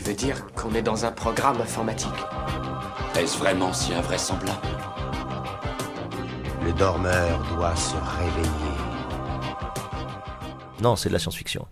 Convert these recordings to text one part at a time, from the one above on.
Tu veux dire qu'on est dans un programme informatique Est-ce vraiment si invraisemblable Le dormeur doit se réveiller. Non, c'est de la science-fiction.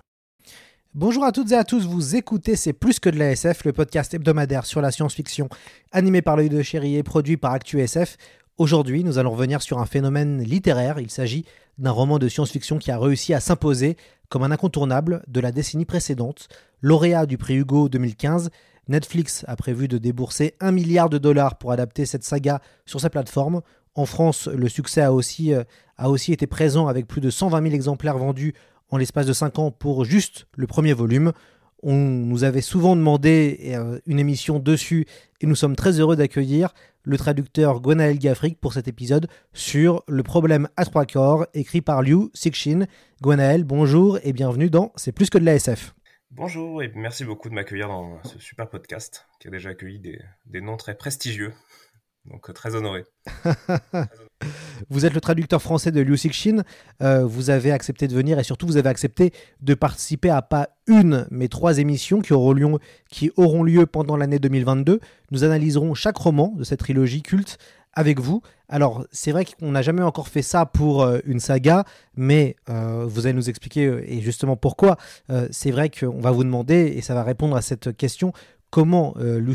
Bonjour à toutes et à tous, vous écoutez C'est plus que de la SF, le podcast hebdomadaire sur la science-fiction, animé par l'œil de chéri et produit par ActuSF. Aujourd'hui, nous allons revenir sur un phénomène littéraire. Il s'agit d'un roman de science-fiction qui a réussi à s'imposer comme un incontournable de la décennie précédente. Lauréat du prix Hugo 2015, Netflix a prévu de débourser un milliard de dollars pour adapter cette saga sur sa plateforme. En France, le succès a aussi, euh, a aussi été présent avec plus de 120 000 exemplaires vendus en l'espace de 5 ans pour juste le premier volume. On nous avait souvent demandé euh, une émission dessus et nous sommes très heureux d'accueillir le traducteur Gwenaël Gaffric pour cet épisode sur le problème à trois corps écrit par Liu Cixin. Gwenaël, bonjour et bienvenue dans C'est plus que de la SF. Bonjour et merci beaucoup de m'accueillir dans ce super podcast qui a déjà accueilli des noms très prestigieux. Donc euh, très honoré. vous êtes le traducteur français de Liu Cixin. Euh, vous avez accepté de venir et surtout vous avez accepté de participer à pas une mais trois émissions qui auront lieu, pendant l'année 2022. Nous analyserons chaque roman de cette trilogie culte avec vous. Alors, c'est vrai qu'on n'a jamais encore fait ça pour euh, une saga, mais vous allez nous expliquer et justement pourquoi. C'est vrai qu'on va vous demander, et ça va répondre à cette question, comment euh, Liu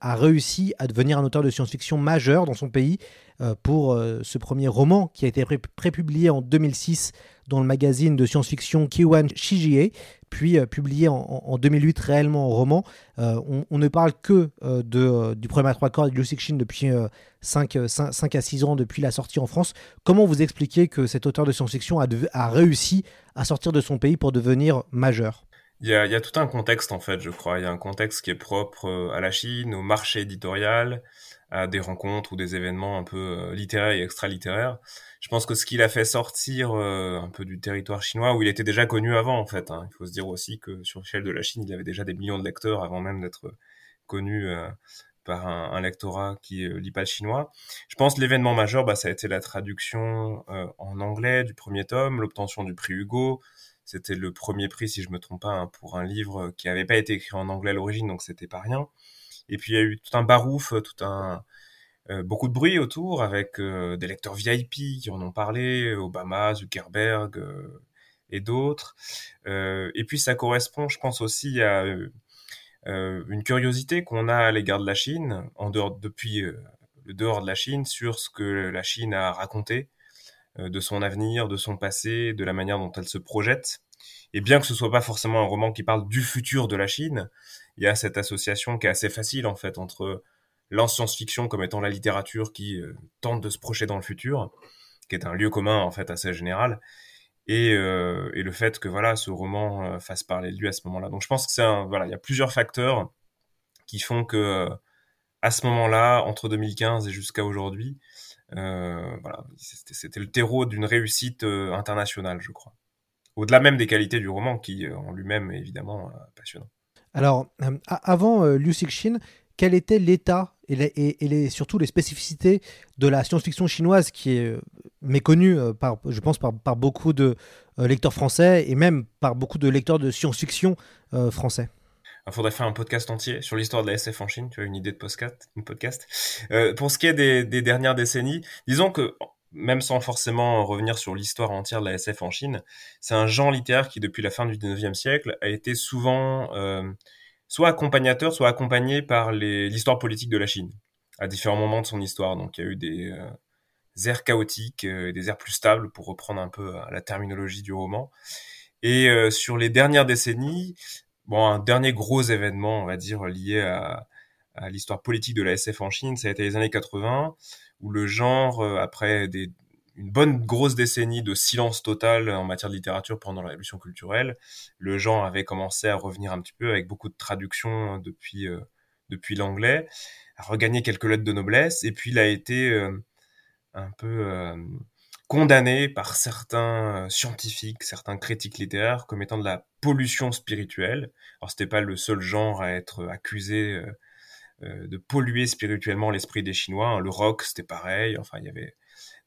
a réussi à devenir un auteur de science-fiction majeur dans son pays euh, pour euh, ce premier roman qui a été pré- prépublié en 2006 dans le magazine de science-fiction Kiwan Shijie, puis euh, publié en, en- en 2008 réellement en roman. On, ne parle que du premier à trois corps de Liu Cixin depuis 5, à 6 ans depuis la sortie en France. Comment vous expliquez que cet auteur de science-fiction a réussi à sortir de son pays pour devenir majeur? Il y, a, il y a tout un contexte en fait, je crois. Il y a un contexte qui est propre euh, à la Chine, au marché éditorial, à des rencontres ou des événements un peu euh, littéraires et extra-littéraires. Je pense que ce qui l'a fait sortir euh, un peu du territoire chinois, où il était déjà connu avant en fait. hein. Il faut se dire aussi que sur l'échelle de la Chine, il avait déjà des millions de lecteurs avant même d'être connu par un, lectorat qui lit pas le chinois. Je pense l'événement majeur, bah, ça a été la traduction en anglais du premier tome, l'obtention du prix Hugo, c'était le premier prix, si je me trompe pas, hein, pour un livre qui n'avait pas été écrit en anglais à l'origine, donc c'était pas rien. Et puis il y a eu tout un barouf, tout un euh, beaucoup de bruit autour, avec euh, des lecteurs VIP qui en ont parlé, Obama, Zuckerberg euh, et d'autres. Euh, et puis ça correspond, je pense aussi à euh, euh, une curiosité qu'on a à l'égard de la Chine, en dehors depuis euh, le dehors de la Chine, sur ce que la Chine a raconté euh, de son avenir, de son passé, de la manière dont elle se projette. Et bien que ce soit pas forcément un roman qui parle du futur de la Chine, il y a cette association qui est assez facile en fait entre l'ancience-fiction comme étant la littérature qui euh, tente de se projeter dans le futur, qui est un lieu commun en fait assez général, et, euh, et le fait que voilà ce roman euh, fasse parler de lui à ce moment-là. Donc je pense que c'est voilà, il y a plusieurs facteurs qui font que euh, à ce moment-là, entre 2015 et jusqu'à aujourd'hui, euh, voilà, c'était le terreau d'une réussite euh, internationale, je crois. Au-delà même des qualités du roman, qui euh, en lui-même est évidemment euh, passionnant. Alors, euh, avant euh, Liu Cixin, quel était l'état et, surtout les spécificités de la science-fiction chinoise qui est euh, méconnue, euh, je pense, par, beaucoup de euh, lecteurs français et même par beaucoup de lecteurs de science-fiction euh, français? Il faudrait faire un podcast entier sur l'histoire de la SF en Chine. Tu as une idée de podcast, podcast. Euh, pour ce qui est des, dernières décennies, disons que même sans forcément revenir sur l'histoire entière de la SF en Chine, c'est un genre littéraire qui, depuis la fin du 19e siècle, a été souvent euh, soit accompagnateur, soit accompagné par l'histoire politique de la Chine, à différents moments de son histoire. Donc il y a eu des euh, ères chaotiques euh, des ères plus stables, pour reprendre un peu la terminologie du roman. Et sur les dernières décennies, bon, un dernier gros événement, on va dire, lié à, à l'histoire politique de la SF en Chine, ça a été les années 80, où le genre, euh, après des une bonne grosse décennie de silence total en matière de littérature pendant la révolution culturelle. Le genre avait commencé à revenir un petit peu avec beaucoup de traductions depuis, euh, depuis l'anglais, a regagné quelques lettres de noblesse, et puis il a été euh, un peu euh, condamné par certains scientifiques, certains critiques littéraires comme étant de la pollution spirituelle. Alors c'était pas le seul genre à être accusé de polluer spirituellement l'esprit des Chinois. Hein. Le rock, c'était pareil. Enfin, il y avait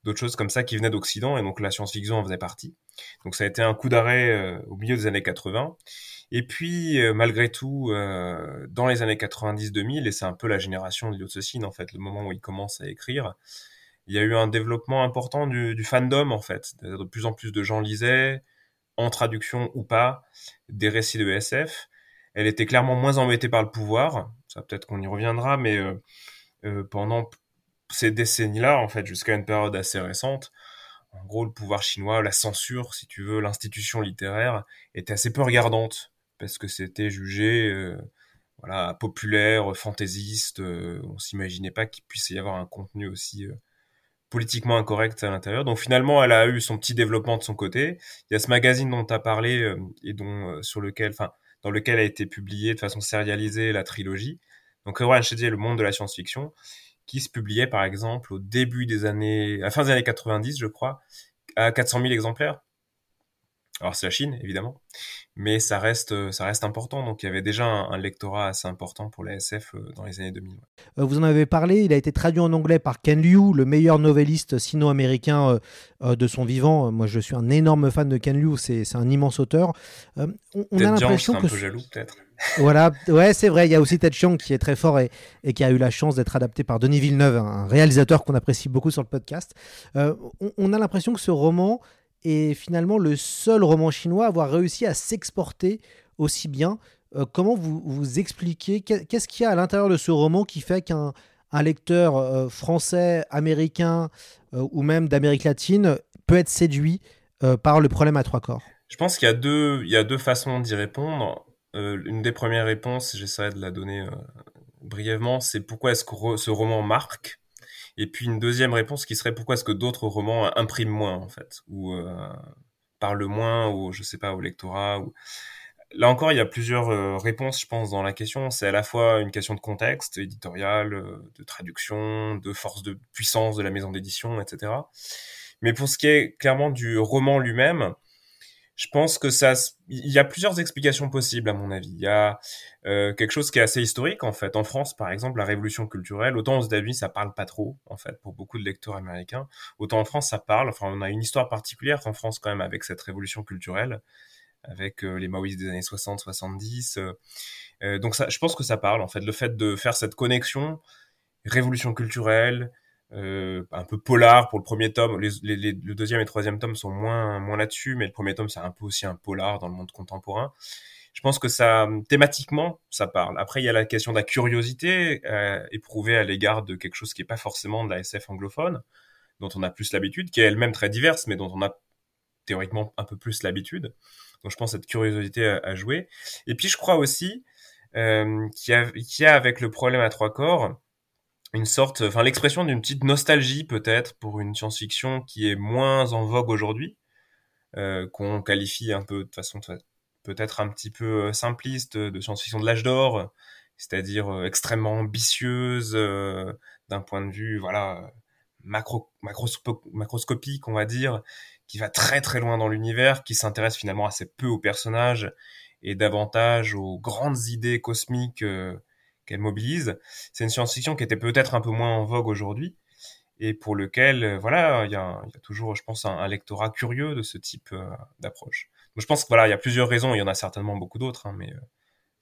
d'autres choses comme ça qui venaient d'Occident, et donc la science-fiction en faisait partie. Donc ça a été un coup d'arrêt euh, au milieu des années 80. Et puis, euh, malgré tout, euh, dans les années 90-2000, et c'est un peu la génération de Cécine, en fait, le moment où il commence à écrire, il y a eu un développement important du, fandom, en fait. De plus en plus de gens lisaient, en traduction ou pas, des récits de SF. Elle était clairement moins embêtée par le pouvoir, ça peut-être qu'on y reviendra, mais euh, pendant ces décennies-là, en fait, jusqu'à une période assez récente, en gros, le pouvoir chinois, la censure, si tu veux, l'institution littéraire, était assez peu regardante, parce que c'était jugé euh, voilà, populaire, fantaisiste, euh, on s'imaginait pas qu'il puisse y avoir un contenu aussi euh, politiquement incorrect à l'intérieur. Donc finalement, elle a eu son petit développement de son côté. Il y a ce magazine dont tu as parlé et dont sur lequel, enfin, dans lequel a été publié de façon sérialisée la trilogie. Donc Erwan Chedier, le monde de la science-fiction qui se publiait par exemple au début des années, à la fin des années 90, je crois, à 400 000 exemplaires. Alors c'est la Chine, évidemment, mais ça reste, ça reste important. Donc il y avait déjà un, lectorat assez important pour la SF euh, dans les années 2000. Euh, vous en avez parlé, il a été traduit en anglais par Ken Liu, le meilleur novelliste sino-américain euh, de son vivant. Moi je suis un énorme fan de Ken Liu, c'est un immense auteur. on, on a l'impression que... un peu jaloux peut-être voilà, ouais, c'est vrai. Il y a aussi Ted Chiang qui est très fort et, qui a eu la chance d'être adapté par Denis Villeneuve, un réalisateur qu'on apprécie beaucoup sur le podcast. Euh, on, a l'impression que ce roman est finalement le seul roman chinois à avoir réussi à s'exporter aussi bien. Euh, comment vous, vous expliquez Qu'est-ce qu'il y a à l'intérieur de ce roman qui fait qu'un un lecteur euh, français, américain ou même d'Amérique latine peut être séduit par le problème à trois corps? Je pense qu'il y, a deux, il y a deux façons d'y répondre. Euh, une des premières réponses, j'essaierai de la donner euh, brièvement, c'est pourquoi est-ce que ce roman marque? Et puis une deuxième réponse qui serait pourquoi est-ce que d'autres romans impriment moins, en fait, ou euh, parlent moins, ou je sais pas, au lectorat. Ou... Là encore, il y a plusieurs réponses, je pense, dans la question. C'est à la fois une question de contexte éditorial, de traduction, de force de puissance de la maison d'édition, etc. Mais pour ce qui est clairement du roman lui-même, je pense que ça, il y a plusieurs explications possibles à mon avis. Il y a euh, quelque chose qui est assez historique en fait. En France, par exemple, la révolution culturelle, autant aux États-Unis ça parle pas trop en fait pour beaucoup de lecteurs américains, autant en France ça parle. Enfin, on a une histoire particulière en France quand même avec cette révolution culturelle, avec euh, les maoïstes des années 60-70. Euh, donc ça, je pense que ça parle en fait. Le fait de faire cette connexion révolution culturelle, euh, un peu polar pour le premier tome. Les, les, le deuxième et troisième tome sont moins, moins là-dessus, mais le premier tome, c'est un peu aussi un polar dans le monde contemporain. Je pense que ça, thématiquement, ça parle. Après, il y a la question de la curiosité euh, éprouvée à l'égard de quelque chose qui est pas forcément de la SF anglophone, dont on a plus l'habitude, qui est elle-même très diverse, mais dont on a théoriquement un peu plus l'habitude. Donc, je pense cette curiosité à, jouer. Et puis, je crois aussi euh, qu'il y, y, a avec le problème à trois corps, une sorte, enfin l'expression d'une petite nostalgie peut-être pour une science-fiction qui est moins en vogue aujourd'hui, euh, qu'on qualifie un peu de façon peut-être un petit peu euh, simpliste de science-fiction de l'âge d'or, c'est-à-dire euh, extrêmement ambitieuse d'un point de vue voilà macro, macroscopique on va dire, qui va très très loin dans l'univers, qui s'intéresse finalement assez peu aux personnages et davantage aux grandes idées cosmiques qu'elle mobilise. C'est une science-fiction qui était peut-être un peu moins en vogue aujourd'hui et pour lequel, euh, voilà, il y, a, toujours, je pense, un, lectorat curieux de ce type euh, d'approche. Donc je pense que voilà, il y a plusieurs raisons, il y en a certainement beaucoup d'autres, hein, mais euh,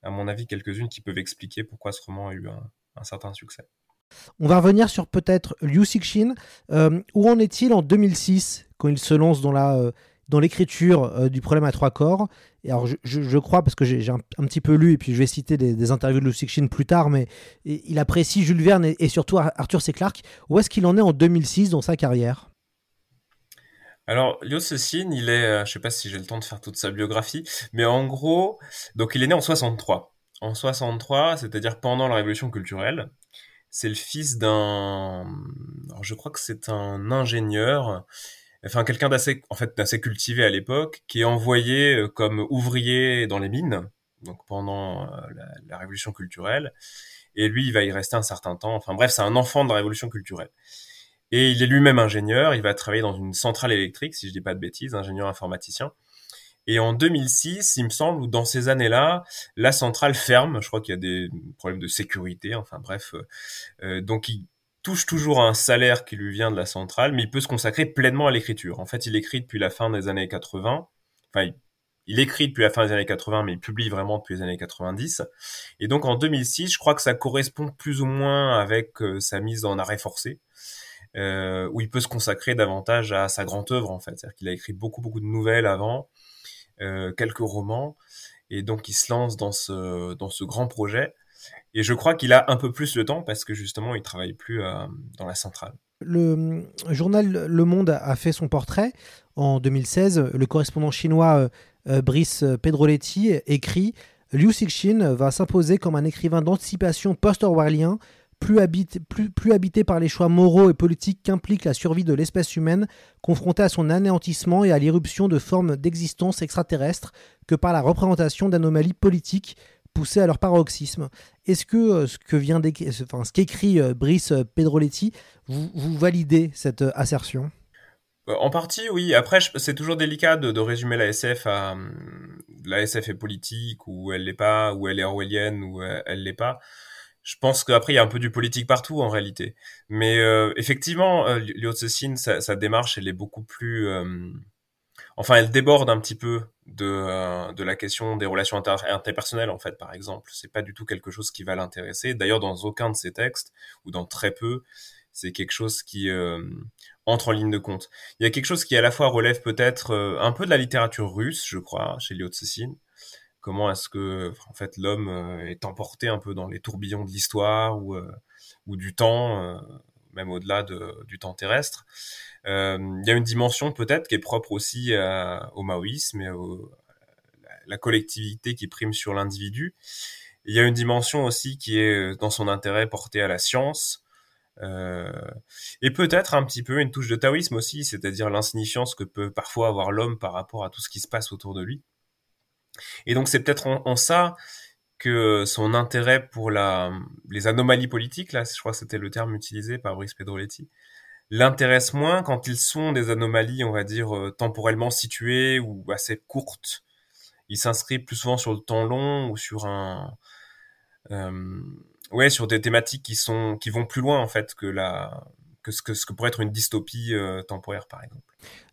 à mon avis, quelques-unes qui peuvent expliquer pourquoi ce roman a eu un, certain succès. On va revenir sur peut-être Liu Cixin. où en est-il en 2006 quand il se lance dans la dans l'écriture euh, du problème à trois corps. Et alors, je, crois, parce que j'ai un, petit peu lu, et puis je vais citer des, interviews de Cixin plus tard, mais il apprécie Jules Verne et, surtout Arthur C. Clarke. Où est-ce qu'il en est en 2006 dans sa carrière? Alors, Cixin, il est, euh, je sais pas si j'ai le temps de faire toute sa biographie, mais en gros, donc il est né en 63. En 63, c'est-à-dire pendant la révolution culturelle. c'est le fils d'un, je crois que c'est un ingénieur, enfin quelqu'un d'assez, en fait, d'assez cultivé à l'époque, qui est envoyé euh, comme ouvrier dans les mines, donc pendant euh, la, révolution culturelle. Et lui, il va y rester un certain temps. Enfin bref, c'est un enfant de la révolution culturelle. Et il est lui-même ingénieur. Il va travailler dans une centrale électrique, si je dis pas de bêtises, ingénieur informaticien. Et en 2006, il me semble, ou dans ces années-là, la centrale ferme. Je crois qu'il y a des problèmes de sécurité. Enfin bref, euh, donc il touche toujours un salaire qui lui vient de la centrale, mais il peut se consacrer pleinement à l'écriture. En fait, il écrit depuis la fin des années 80. Enfin, il, écrit depuis la fin des années 80, mais il publie vraiment depuis les années 90. Et donc en 2006, je crois que ça correspond plus ou moins avec euh, sa mise en arrêt forcé. Euh, où il peut se consacrer davantage à sa grande œuvre en fait. C'est-à-dire qu'il a écrit beaucoup beaucoup de nouvelles avant, euh, quelques romans, et donc il se lance dans ce dans ce grand projet. Et je crois qu'il a un peu plus le temps parce que justement il travaille plus euh, dans la centrale. Le journal Le Monde a fait son portrait en 2016. Le correspondant chinois euh, Brice Pedroletti écrit Liu Cixin va s'imposer comme un écrivain d'anticipation post-orwellien plus habité, plus, plus habité par les choix moraux et politiques qu'implique la survie de l'espèce humaine, confrontée à son anéantissement et à l'irruption de formes d'existence extraterrestres, que par la représentation d'anomalies politiques poussées à leur paroxysme. Est-ce que euh, ce que vient enfin, ce qu'écrit euh, Brice Pedroletti, vous, validez cette euh, assertion? En partie, oui. Après, c'est toujours délicat de, résumer la SF à la SF est politique ou elle l'est pas, ou elle est orwellienne ou elle l'est pas je pense qu'après il y a un peu du politique partout en réalité. Mais euh, effectivement, euh, Liu sa, démarche, elle est beaucoup plus, euh, enfin, elle déborde un petit peu de euh, de la question des relations inter interpersonnelles en fait, par exemple. C'est pas du tout quelque chose qui va l'intéresser. D'ailleurs, dans aucun de ses textes ou dans très peu, c'est quelque chose qui entre en ligne de compte. Il y a quelque chose qui à la fois relève peut-être un peu de la littérature russe, je crois, chez Liu Cixin comment est-ce que en fait l'homme euh, est emporté un peu dans les tourbillons de l'histoire ou euh, ou du temps euh, même au-delà de, du temps terrestre il y a une dimension peut-être qui est propre aussi au maoïsme et à la collectivité qui prime sur l'individu il y a une dimension aussi qui est dans son intérêt porté à la science euh, et peut-être un petit peu une touche de taoïsme aussi, c'est-à-dire l'insignifiance que peut parfois avoir l'homme par rapport à tout ce qui se passe autour de lui. Et donc c'est peut-être en, ça que son intérêt pour la, les anomalies politiques, là, je crois que c'était le terme utilisé par Brice Pedroletti, l'intéresse moins quand ils sont des anomalies, on va dire, euh, temporellement situées ou assez courtes. Il s'inscrit plus souvent sur le temps long ou sur un, euh, ouais, sur des thématiques qui sont, qui vont plus loin en fait que la, que ce que, pourrait être une dystopie euh, temporaire, par exemple.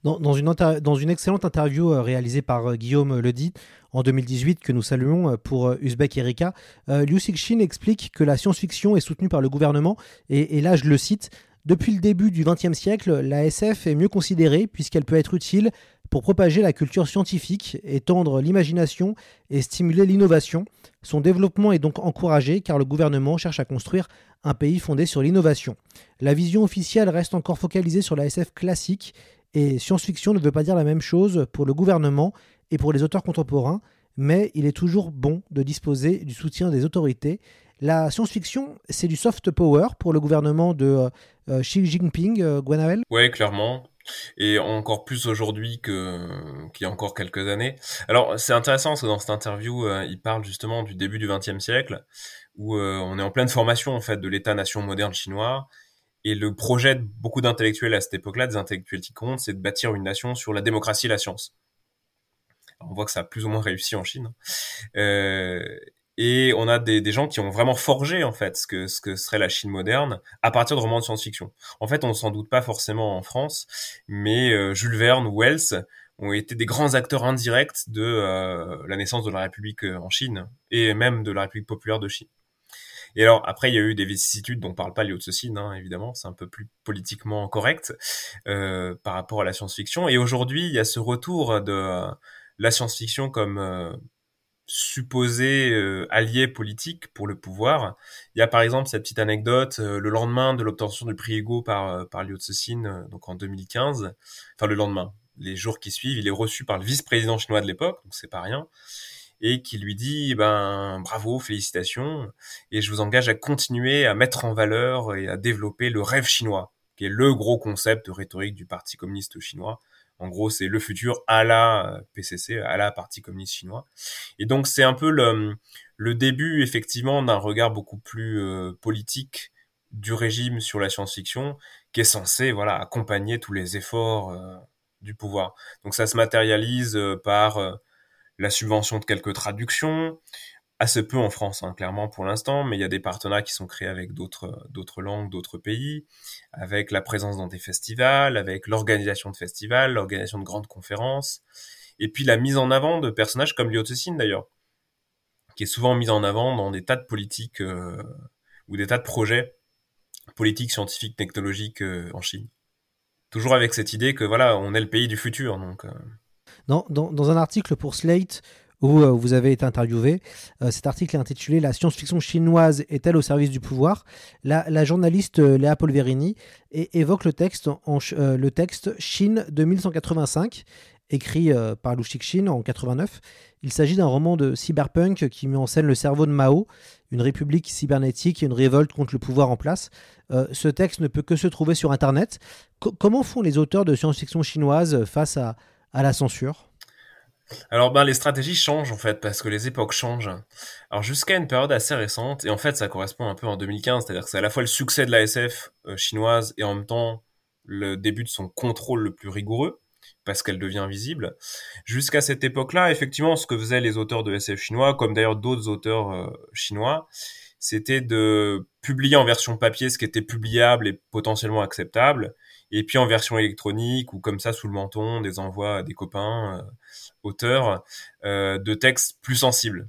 Dans, une, excellente interview euh, réalisée par euh, Guillaume Ledit en 2018, que nous saluons pour Uzbek Erika, Liu Cixin explique que la science-fiction est soutenue par le gouvernement, et, et là je le cite, depuis le début du XXe siècle, la SF est mieux considérée puisqu'elle peut être utile pour propager la culture scientifique, étendre l'imagination et stimuler l'innovation. Son développement est donc encouragé car le gouvernement cherche à construire un pays fondé sur l'innovation. La vision officielle reste encore focalisée sur la SF classique et science-fiction ne veut pas dire la même chose pour le gouvernement et pour les auteurs contemporains, mais il est toujours bon de disposer du soutien des autorités. La science-fiction, c'est du soft power pour le gouvernement de euh, Xi Jinping, euh, Oui, clairement et encore plus aujourd'hui que qu'il y a encore quelques années. Alors c'est intéressant parce que dans cette interview, euh, il parle justement du début du XXe siècle où euh, on est en pleine formation en fait de l'État-nation moderne chinois et le projet de beaucoup d'intellectuels à cette époque-là, des intellectuels qui comptent, c'est de bâtir une nation sur la démocratie et la science. on voit que ça a plus ou moins réussi en Chine. Euh, et on a des, des, gens qui ont vraiment forgé en fait ce que ce que serait la Chine moderne à partir de romans de science-fiction. En fait, on s'en doute pas forcément en France, mais euh, Jules Verne ou Wells ont été des grands acteurs indirects de euh, la naissance de la République euh, en Chine et même de la République populaire de Chine. Et alors après, il y a eu des vicissitudes dont parle pas Liu Cixin, hein, évidemment, c'est un peu plus politiquement correct euh, par rapport à la science-fiction. Et aujourd'hui, il y a ce retour de la science-fiction comme supposé euh, allié politique pour le pouvoir. Il y a par exemple cette petite anecdote, euh, le lendemain de l'obtention du prix Hugo par, euh, par Liu Cixin, donc en 2015, enfin le lendemain, les jours qui suivent, il est reçu par le vice-président chinois de l'époque, donc c'est pas rien. et qui lui dit ben bravo, félicitations, et je vous engage à continuer à mettre en valeur et à développer le rêve chinois, qui est le gros concept rhétorique du Parti communiste chinois. En gros, c'est le futur à la PCC, à la Parti communiste chinois. Et donc, c'est un peu le, le début, effectivement, d'un regard beaucoup plus euh, politique du régime sur la science-fiction, qui est censé, voilà, accompagner tous les efforts euh, du pouvoir. Donc, ça se matérialise euh, par la subvention de quelques traductions, assez peu en France, hein, clairement pour l'instant, mais il y a des partenariats qui sont créés avec d'autres d'autres langues, d'autres pays, avec la présence dans des festivals, avec l'organisation de festivals, l'organisation de grandes conférences, et puis la mise en avant de personnages comme Cixin d'ailleurs, qui est souvent mise en avant dans des tas de politiques euh, ou des tas de projets politiques, scientifiques, technologiques euh, en Chine. Toujours avec cette idée que voilà, on est le pays du futur, donc. Euh, dans, un article pour Slate où euh, vous avez été interviewé, euh, cet article est intitulé La science-fiction chinoise est-elle au service du pouvoir? La, journaliste euh, Léa Polverini évoque le texte, en, le texte Chine 2185 écrit par Lu Xixin en 89. Il s'agit d'un roman de cyberpunk qui met en scène le cerveau de Mao, une république cybernétique et une révolte contre le pouvoir en place. ce texte ne peut que se trouver sur Internet. comment font les auteurs de science-fiction chinoise face à la censure? Alors ben les stratégies changent en fait parce que les époques changent. Alors jusqu'à une période assez récente et en fait ça correspond un peu en 2015, c'est-à-dire que c'est à la fois le succès de la SF euh, chinoise et en même temps le début de son contrôle le plus rigoureux parce qu'elle devient visible. Jusqu'à cette époque-là, effectivement, ce que faisaient les auteurs de SF chinois, comme d'ailleurs d'autres auteurs euh, chinois, c'était de publier en version papier ce qui était publiable et potentiellement acceptable, et puis en version électronique ou comme ça sous le menton des envois à des copains euh, auteurs euh, de textes plus sensibles.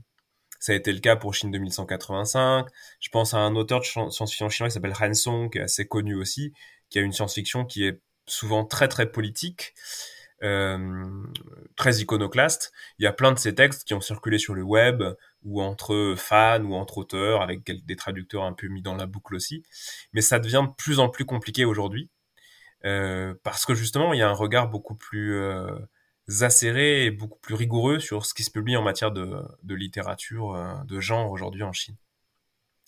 Ça a été le cas pour Chine 2185. Je pense à un auteur de science-fiction chinois qui s'appelle Han Song, qui est assez connu aussi, qui a une science-fiction qui est souvent très très politique, euh, très iconoclaste. Il y a plein de ces textes qui ont circulé sur le web ou entre fans ou entre auteurs avec des traducteurs un peu mis dans la boucle aussi. Mais ça devient de plus en plus compliqué aujourd'hui euh, parce que justement, il y a un regard beaucoup plus euh, acéré et beaucoup plus rigoureux sur ce qui se publie en matière de, littérature euh, de genre aujourd'hui en Chine.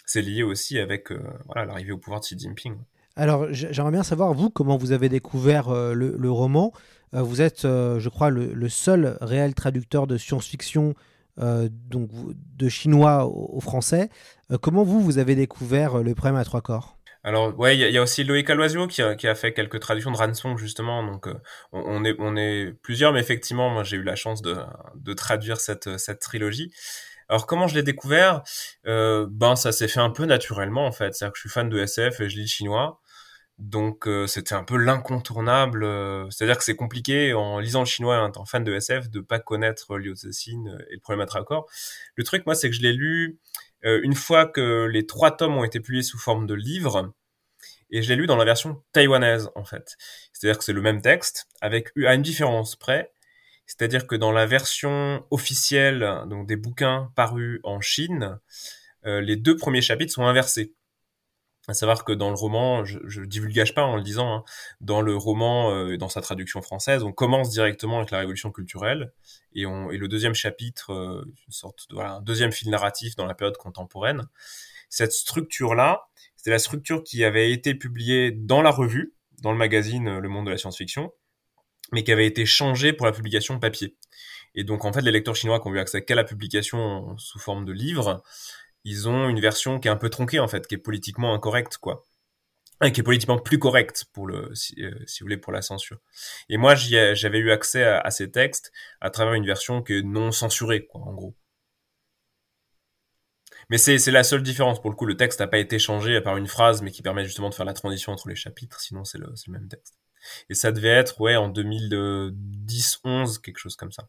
C'est lié aussi avec voilà l'arrivée au pouvoir de Xi Jinping. Alors, j'aimerais bien savoir, vous, comment vous avez découvert le, le, roman. vous êtes, je crois, le, seul réel traducteur de science-fiction donc de chinois au, au français. comment vous, vous avez découvert le problème à trois corps? Alors ouais, il y, a aussi Loïc Aloisio qui a, qui a fait quelques traductions de Ransom justement, donc euh, on, est on est plusieurs, mais effectivement moi j'ai eu la chance de, de traduire cette cette trilogie. Alors comment je l'ai découvert? Euh, Ben ça s'est fait un peu naturellement en fait, c'est-à-dire que je suis fan de SF et je lis chinois, donc euh, c'était un peu l'incontournable. c'est-à-dire que c'est compliqué en lisant le chinois et en étant fan de SF de pas connaître Liu Cixin et le problème à Tracor. Le truc moi c'est que je l'ai lu euh, une fois que les trois tomes ont été publiés sous forme de livre, et je l'ai lu dans la version taïwanaise en fait. C'est-à-dire que c'est le même texte avec à une différence près, c'est-à-dire que dans la version officielle donc des bouquins parus en Chine, euh, les deux premiers chapitres sont inversés. À savoir que dans le roman, je, je divulgage pas en le disant, hein, dans le roman, euh, dans sa traduction française, on commence directement avec la révolution culturelle et, on, et le deuxième chapitre, euh, une sorte de voilà, un deuxième fil narratif dans la période contemporaine. Cette structure-là, c'était la structure qui avait été publiée dans la revue, dans le magazine euh, Le Monde de la Science-Fiction, mais qui avait été changée pour la publication papier. Et donc en fait, les lecteurs chinois qui ont eu accès qu'à la publication sous forme de livre, ils ont une version qui est un peu tronquée en fait, qui est politiquement incorrecte quoi. Et qui est politiquement plus correcte pour le, si, euh, vous voulez, pour la censure. Et moi, j'avais eu accès à, ces textes à travers une version qui est non censurée, quoi, en gros. Mais c'est la seule différence. Pour le coup, le texte n'a pas été changé à part une phrase, mais qui permet justement de faire la transition entre les chapitres. Sinon, c'est le, même texte. Et ça devait être, ouais, en 2010-11, quelque chose comme ça.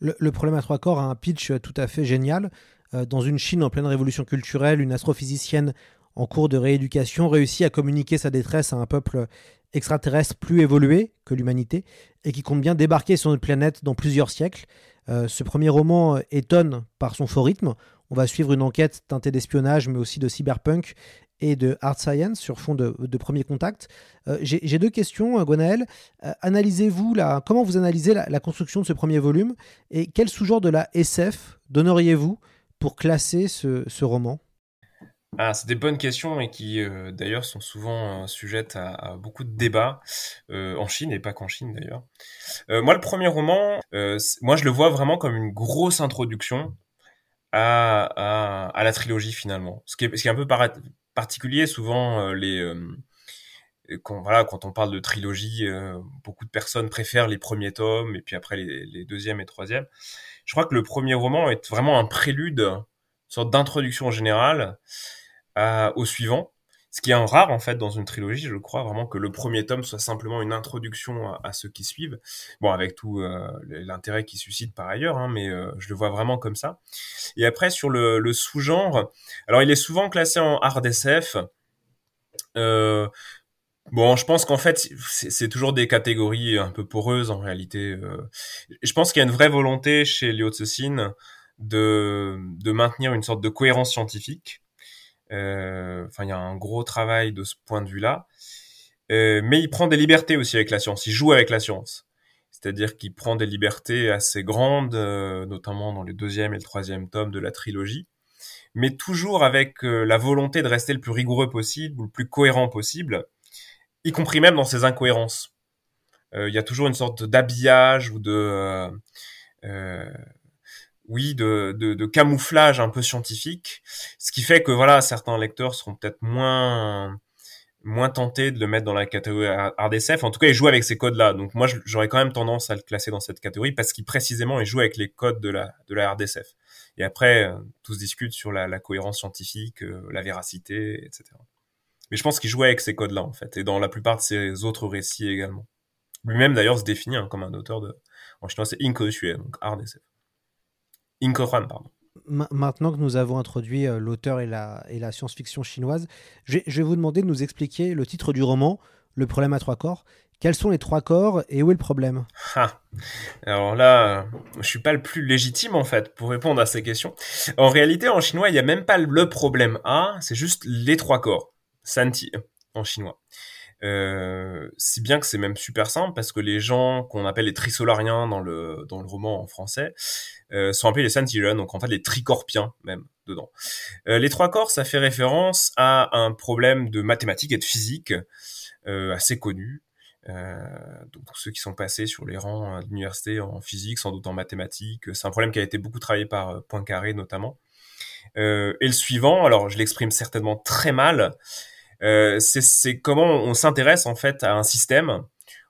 Le, problème à trois corps a un pitch tout à fait génial. Euh, dans une Chine en pleine révolution culturelle, une astrophysicienne en cours de rééducation réussit à communiquer sa détresse à un peuple extraterrestre plus évolué que l'humanité et qui compte bien débarquer sur notre planète dans plusieurs siècles. Euh, ce premier roman euh, étonne par son fort rythme. On va suivre une enquête teintée d'espionnage mais aussi de cyberpunk et de hard science sur fond de, premier contact. Euh, j'ai deux questions, Gwenaël. analysez-vous la, comment vous analysez la, construction de ce premier volume et quel sous-genre de la SF donneriez-vous pour classer ce roman? Ah, c'est des bonnes questions et qui euh, d'ailleurs sont souvent euh, sujettes à, beaucoup de débats euh, en Chine et pas qu'en Chine d'ailleurs. moi, le premier roman, moi je le vois vraiment comme une grosse introduction à, la trilogie finalement. Ce qui est, un peu particulier, souvent les quand, voilà, quand on parle de trilogie, beaucoup de personnes préfèrent les premiers tomes et puis après les, les deuxièmes et troisièmes. Je crois que le premier roman est vraiment un prélude, une sorte d'introduction générale au suivant. Ce qui est un rare en fait dans une trilogie, je crois vraiment que le premier tome soit simplement une introduction à, ceux qui suivent. Bon, avec tout euh, l'intérêt qu'il suscite par ailleurs, hein, mais euh, je le vois vraiment comme ça. Et après sur le, sous-genre, alors il est souvent classé en hard SF. Euh, bon, je pense qu'en fait c'est toujours des catégories un peu poreuses en réalité. je pense qu'il y a une vraie volonté chez Liu Cixin de de maintenir une sorte de cohérence scientifique euh, enfin, il y a un gros travail de ce point de vue-là. Euh, mais il prend des libertés aussi avec la science. Il joue avec la science. C'est-à-dire qu'il prend des libertés assez grandes, euh, notamment dans le deuxième et le troisième tome de la trilogie, mais toujours avec la volonté de rester le plus rigoureux possible, le plus cohérent possible, y compris même dans ses incohérences. Il y a toujours une sorte d'habillage ou de oui, de, de, camouflage un peu scientifique, ce qui fait que voilà, certains lecteurs seront peut-être moins moins tentés de le mettre dans la catégorie RDSF. En tout cas, il joue avec ces codes-là. Donc moi, j'aurais quand même tendance à le classer dans cette catégorie parce qu'il précisément il joue avec les codes de la de la RDSF. Et après, euh, tout se discute sur la, la cohérence scientifique, euh, la véracité, etc. Mais je pense qu'il joue avec ces codes-là en fait, et dans la plupart de ses autres récits également. Lui-même d'ailleurs se définit hein, comme un auteur de, en chinois c'est Inko donc Inkoran, pardon. Maintenant que nous avons introduit euh, l'auteur et la, et la science-fiction chinoise, je vais, vous demander de nous expliquer le titre du roman, Le problème à trois corps. Quels sont les trois corps et où est le problème? Ah. Alors là, je suis pas le plus légitime en fait pour répondre à ces questions. En réalité, en chinois, il n'y a même pas le problème A, c'est juste les trois corps. Santi en chinois. Euh, si bien que c'est même super simple parce que les gens qu'on appelle les trisolariens dans le dans le roman en français euh, sont appelés les Santillan, donc en fait les tricorpiens même dedans. Euh, les trois corps, ça fait référence à un problème de mathématiques et de physique euh, assez connu. donc pour ceux qui sont passés sur les rangs d'université en physique, sans doute en mathématiques, c'est un problème qui a été beaucoup travaillé par Poincaré notamment. et le suivant, alors je l'exprime certainement très mal, c'est comment on s'intéresse en fait à un système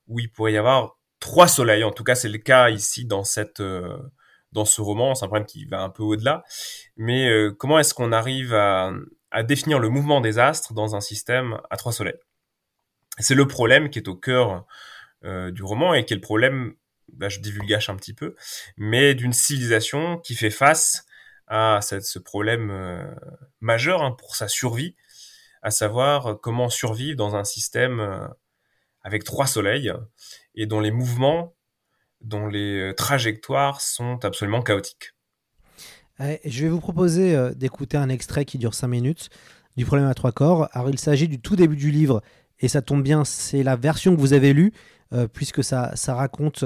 où il pourrait y avoir trois soleils. En tout cas, c'est le cas ici dans cette dans ce roman. C'est un problème qui va un peu au-delà. Mais euh, comment est-ce qu'on arrive à, définir le mouvement des astres dans un système à trois soleils? C'est le problème qui est au cœur euh, du roman et qui est le problème, bah, je divulgage un petit peu, mais d'une civilisation qui fait face à ce problème euh, majeur hein, pour sa survie, à savoir comment survivre dans un système avec trois soleils et dont les mouvements dont les euh, trajectoires sont absolument chaotiques. Je vais vous proposer euh, d'écouter un extrait qui dure 5 minutes du problème à trois corps. Alors il s'agit du tout début du livre et ça tombe bien, c'est la version que vous avez lue euh, puisque ça, ça raconte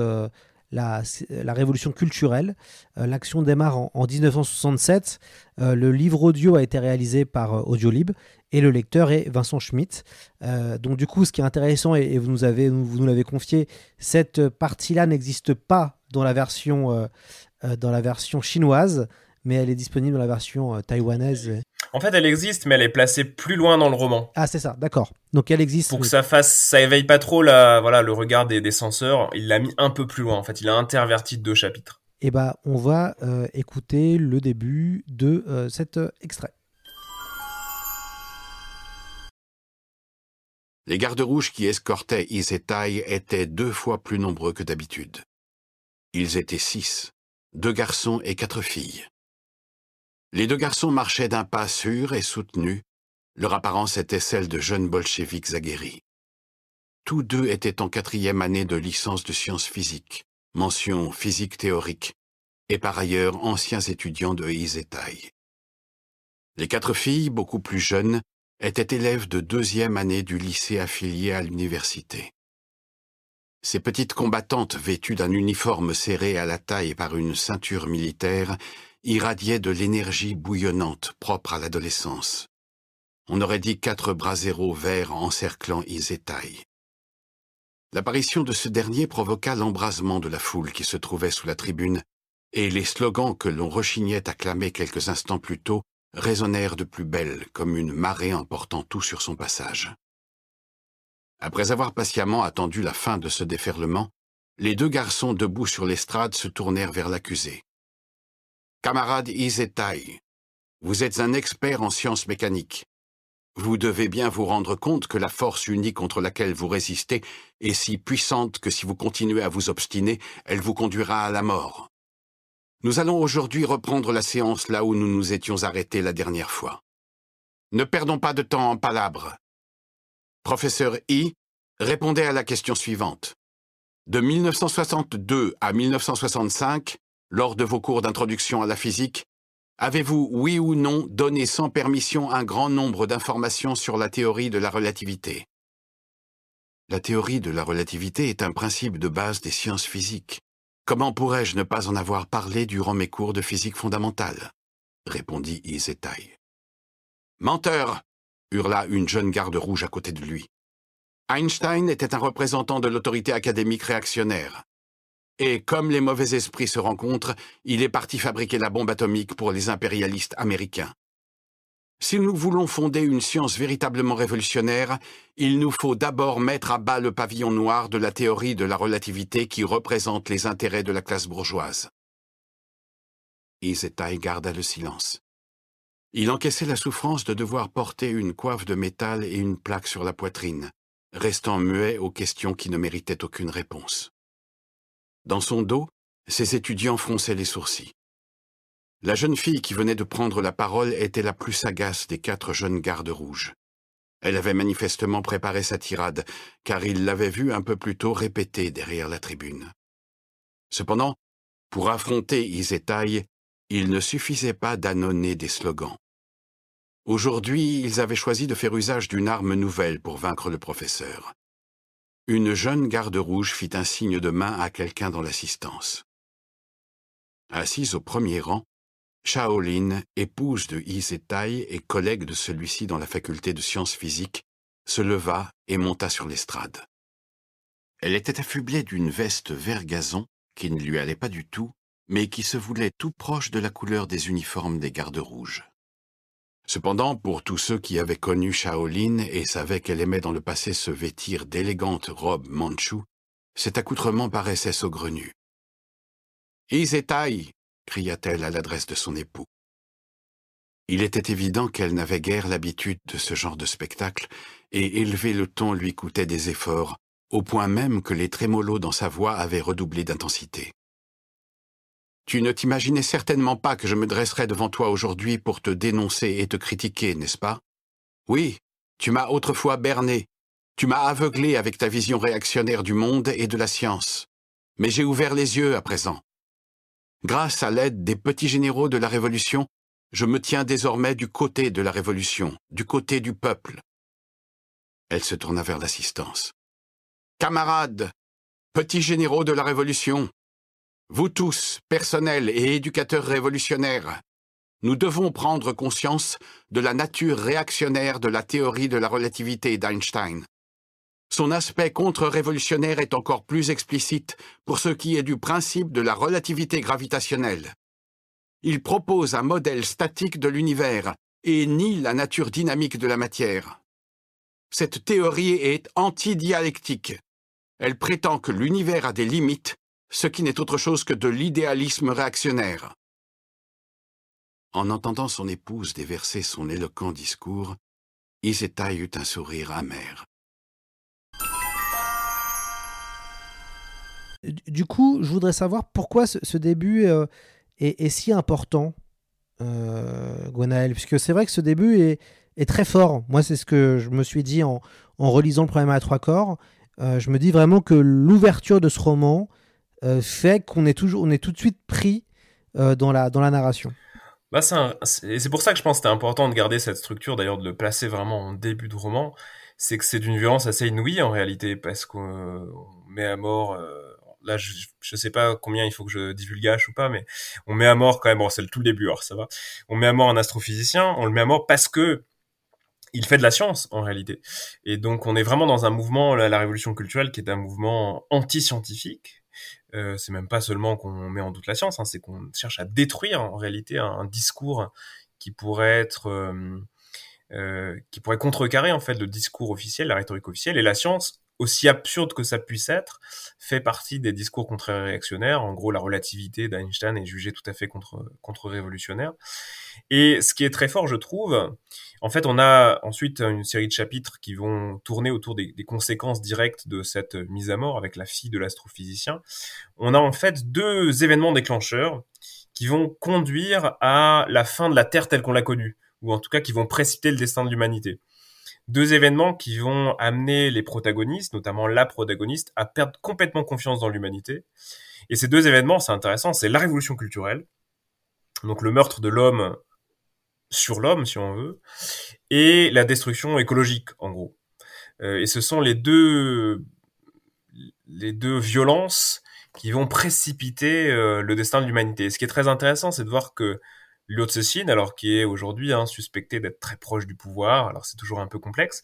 la, la, révolution culturelle. L'action démarre en, en 1967. le livre audio a été réalisé par Audiolib et le lecteur est Vincent Schmitt. Euh, donc du coup, ce qui est intéressant, et, vous nous, avez, vous nous l'avez confié, cette partie-là n'existe pas dans la, version, euh, euh, dans la version chinoise, mais elle est disponible dans la version taïwanaise. En fait, elle existe, mais elle est placée plus loin dans le roman. Ah, c'est ça, d'accord. Donc elle existe. Pour que ça fasse, ça éveille pas trop la, voilà, le regard des, des censeurs. Il l'a mis un peu plus loin. En fait, il a interverti deux chapitres. Et eh bah, on va écouter le début de cet extrait. Les gardes-rouges qui escortaient Isetai étaient deux fois plus nombreux que d'habitude. Ils étaient six, deux garçons et quatre filles. Les deux garçons marchaient d'un pas sûr et soutenu, leur apparence était celle de jeunes bolcheviks aguerris. Tous deux étaient en quatrième année de licence de sciences physiques, mention physique théorique, et par ailleurs anciens étudiants de Isetai. Les quatre filles, beaucoup plus jeunes, était élève de deuxième année du lycée affilié à l'université. Ces petites combattantes vêtues d'un uniforme serré à la taille par une ceinture militaire irradiaient de l'énergie bouillonnante propre à l'adolescence. On aurait dit quatre bras zéro verts encerclant Isetai. L'apparition de ce dernier provoqua l'embrasement de la foule qui se trouvait sous la tribune, et les slogans que l'on rechignait à clamer quelques instants plus tôt résonnèrent de plus belle, comme une marée emportant tout sur son passage. Après avoir patiemment attendu la fin de ce déferlement, les deux garçons debout sur l'estrade se tournèrent vers l'accusé. Camarade Isetai, vous êtes un expert en sciences mécaniques. Vous devez bien vous rendre compte que la force unique contre laquelle vous résistez est si puissante que si vous continuez à vous obstiner, elle vous conduira à la mort. Nous allons aujourd'hui reprendre la séance là où nous nous étions arrêtés la dernière fois. Ne perdons pas de temps en palabres. Professeur I, répondez à la question suivante. De 1962 à 1965, lors de vos cours d'introduction à la physique, Avez-vous, oui ou non, donné sans permission un grand nombre d'informations sur la théorie de la relativité? La théorie de la relativité est un principe de base des sciences physiques. Comment pourrais-je ne pas en avoir parlé durant mes cours de physique fondamentale? répondit Isetai. Menteur hurla une jeune garde rouge à côté de lui. Einstein était un représentant de l'autorité académique réactionnaire. Et comme les mauvais esprits se rencontrent, il est parti fabriquer la bombe atomique pour les impérialistes américains. Si nous voulons fonder une science véritablement révolutionnaire, il nous faut d'abord mettre à bas le pavillon noir de la théorie de la relativité qui représente les intérêts de la classe bourgeoise. Isetai garda le silence. Il encaissait la souffrance de devoir porter une coiffe de métal et une plaque sur la poitrine, restant muet aux questions qui ne méritaient aucune réponse. Dans son dos, ses étudiants fronçaient les sourcils. La jeune fille qui venait de prendre la parole était la plus sagace des quatre jeunes gardes rouges. Elle avait manifestement préparé sa tirade, car il l'avait vue un peu plus tôt répéter derrière la tribune. Cependant, pour affronter Isetai, il ne suffisait pas d'annonner des slogans. Aujourd'hui, ils avaient choisi de faire usage d'une arme nouvelle pour vaincre le professeur. Une jeune garde rouge fit un signe de main à quelqu'un dans l'assistance. Assise au premier rang, Shaolin, épouse de Isetai et collègue de celui-ci dans la faculté de sciences physiques, se leva et monta sur l'estrade. Elle était affublée d'une veste vert gazon qui ne lui allait pas du tout, mais qui se voulait tout proche de la couleur des uniformes des gardes rouges. Cependant, pour tous ceux qui avaient connu Shaolin et savaient qu'elle aimait dans le passé se vêtir d'élégantes robes manchoues, cet accoutrement paraissait saugrenu. Isetai cria-t-elle à l'adresse de son époux. Il était évident qu'elle n'avait guère l'habitude de ce genre de spectacle, et élever le ton lui coûtait des efforts, au point même que les trémolos dans sa voix avaient redoublé d'intensité. Tu ne t'imaginais certainement pas que je me dresserais devant toi aujourd'hui pour te dénoncer et te critiquer, n'est-ce pas? Oui, tu m'as autrefois berné, tu m'as aveuglé avec ta vision réactionnaire du monde et de la science. Mais j'ai ouvert les yeux à présent. Grâce à l'aide des petits généraux de la Révolution, je me tiens désormais du côté de la Révolution, du côté du peuple. Elle se tourna vers l'assistance. Camarades, petits généraux de la Révolution, vous tous, personnel et éducateurs révolutionnaires, nous devons prendre conscience de la nature réactionnaire de la théorie de la relativité d'Einstein. Son aspect contre-révolutionnaire est encore plus explicite pour ce qui est du principe de la relativité gravitationnelle. Il propose un modèle statique de l'univers et nie la nature dynamique de la matière. Cette théorie est antidialectique. Elle prétend que l'univers a des limites ce qui n'est autre chose que de l'idéalisme réactionnaire. En entendant son épouse déverser son éloquent discours, Isetai eut un sourire amer. Du coup, je voudrais savoir pourquoi ce, début euh, est, si important, euh, Gwenaël, puisque c'est vrai que ce début est, très fort. Moi, c'est ce que je me suis dit en, relisant le problème à trois corps. Euh, je me dis vraiment que l'ouverture de ce roman, fait qu'on est toujours, on est tout de suite pris dans la dans la narration. Bah, c'est pour ça que je pense que c'était important de garder cette structure, d'ailleurs de le placer vraiment en début de roman. C'est que c'est d'une violence assez inouïe en réalité, parce qu'on met à mort. Là, je, je sais pas combien il faut que je divulgage ou pas, mais on met à mort quand même. Bon, c'est tout le début, alors ça va. On met à mort un astrophysicien. On le met à mort parce que il fait de la science en réalité. Et donc on est vraiment dans un mouvement, la, révolution culturelle, qui est un mouvement anti-scientifique. Euh, c'est même pas seulement qu'on met en doute la science, hein, c'est qu'on cherche à détruire en réalité un, discours qui pourrait être, euh, euh, qui pourrait contrecarrer en fait le discours officiel, la rhétorique officielle. Et la science aussi absurde que ça puisse être, fait partie des discours contre-réactionnaires. En gros, la relativité d'Einstein est jugée tout à fait contre, contre-révolutionnaire. Et ce qui est très fort, je trouve, en fait, on a ensuite une série de chapitres qui vont tourner autour des, des conséquences directes de cette mise à mort avec la fille de l'astrophysicien. On a en fait deux événements déclencheurs qui vont conduire à la fin de la Terre telle qu'on l'a connue, ou en tout cas qui vont précipiter le destin de l'humanité deux événements qui vont amener les protagonistes, notamment la protagoniste, à perdre complètement confiance dans l'humanité. Et ces deux événements, c'est intéressant, c'est la révolution culturelle, donc le meurtre de l'homme sur l'homme, si on veut, et la destruction écologique, en gros. Euh, et ce sont les deux, les deux violences qui vont précipiter euh, le destin de l'humanité. Ce qui est très intéressant, c'est de voir que Liu alors qui est aujourd'hui hein, suspecté d'être très proche du pouvoir, alors c'est toujours un peu complexe,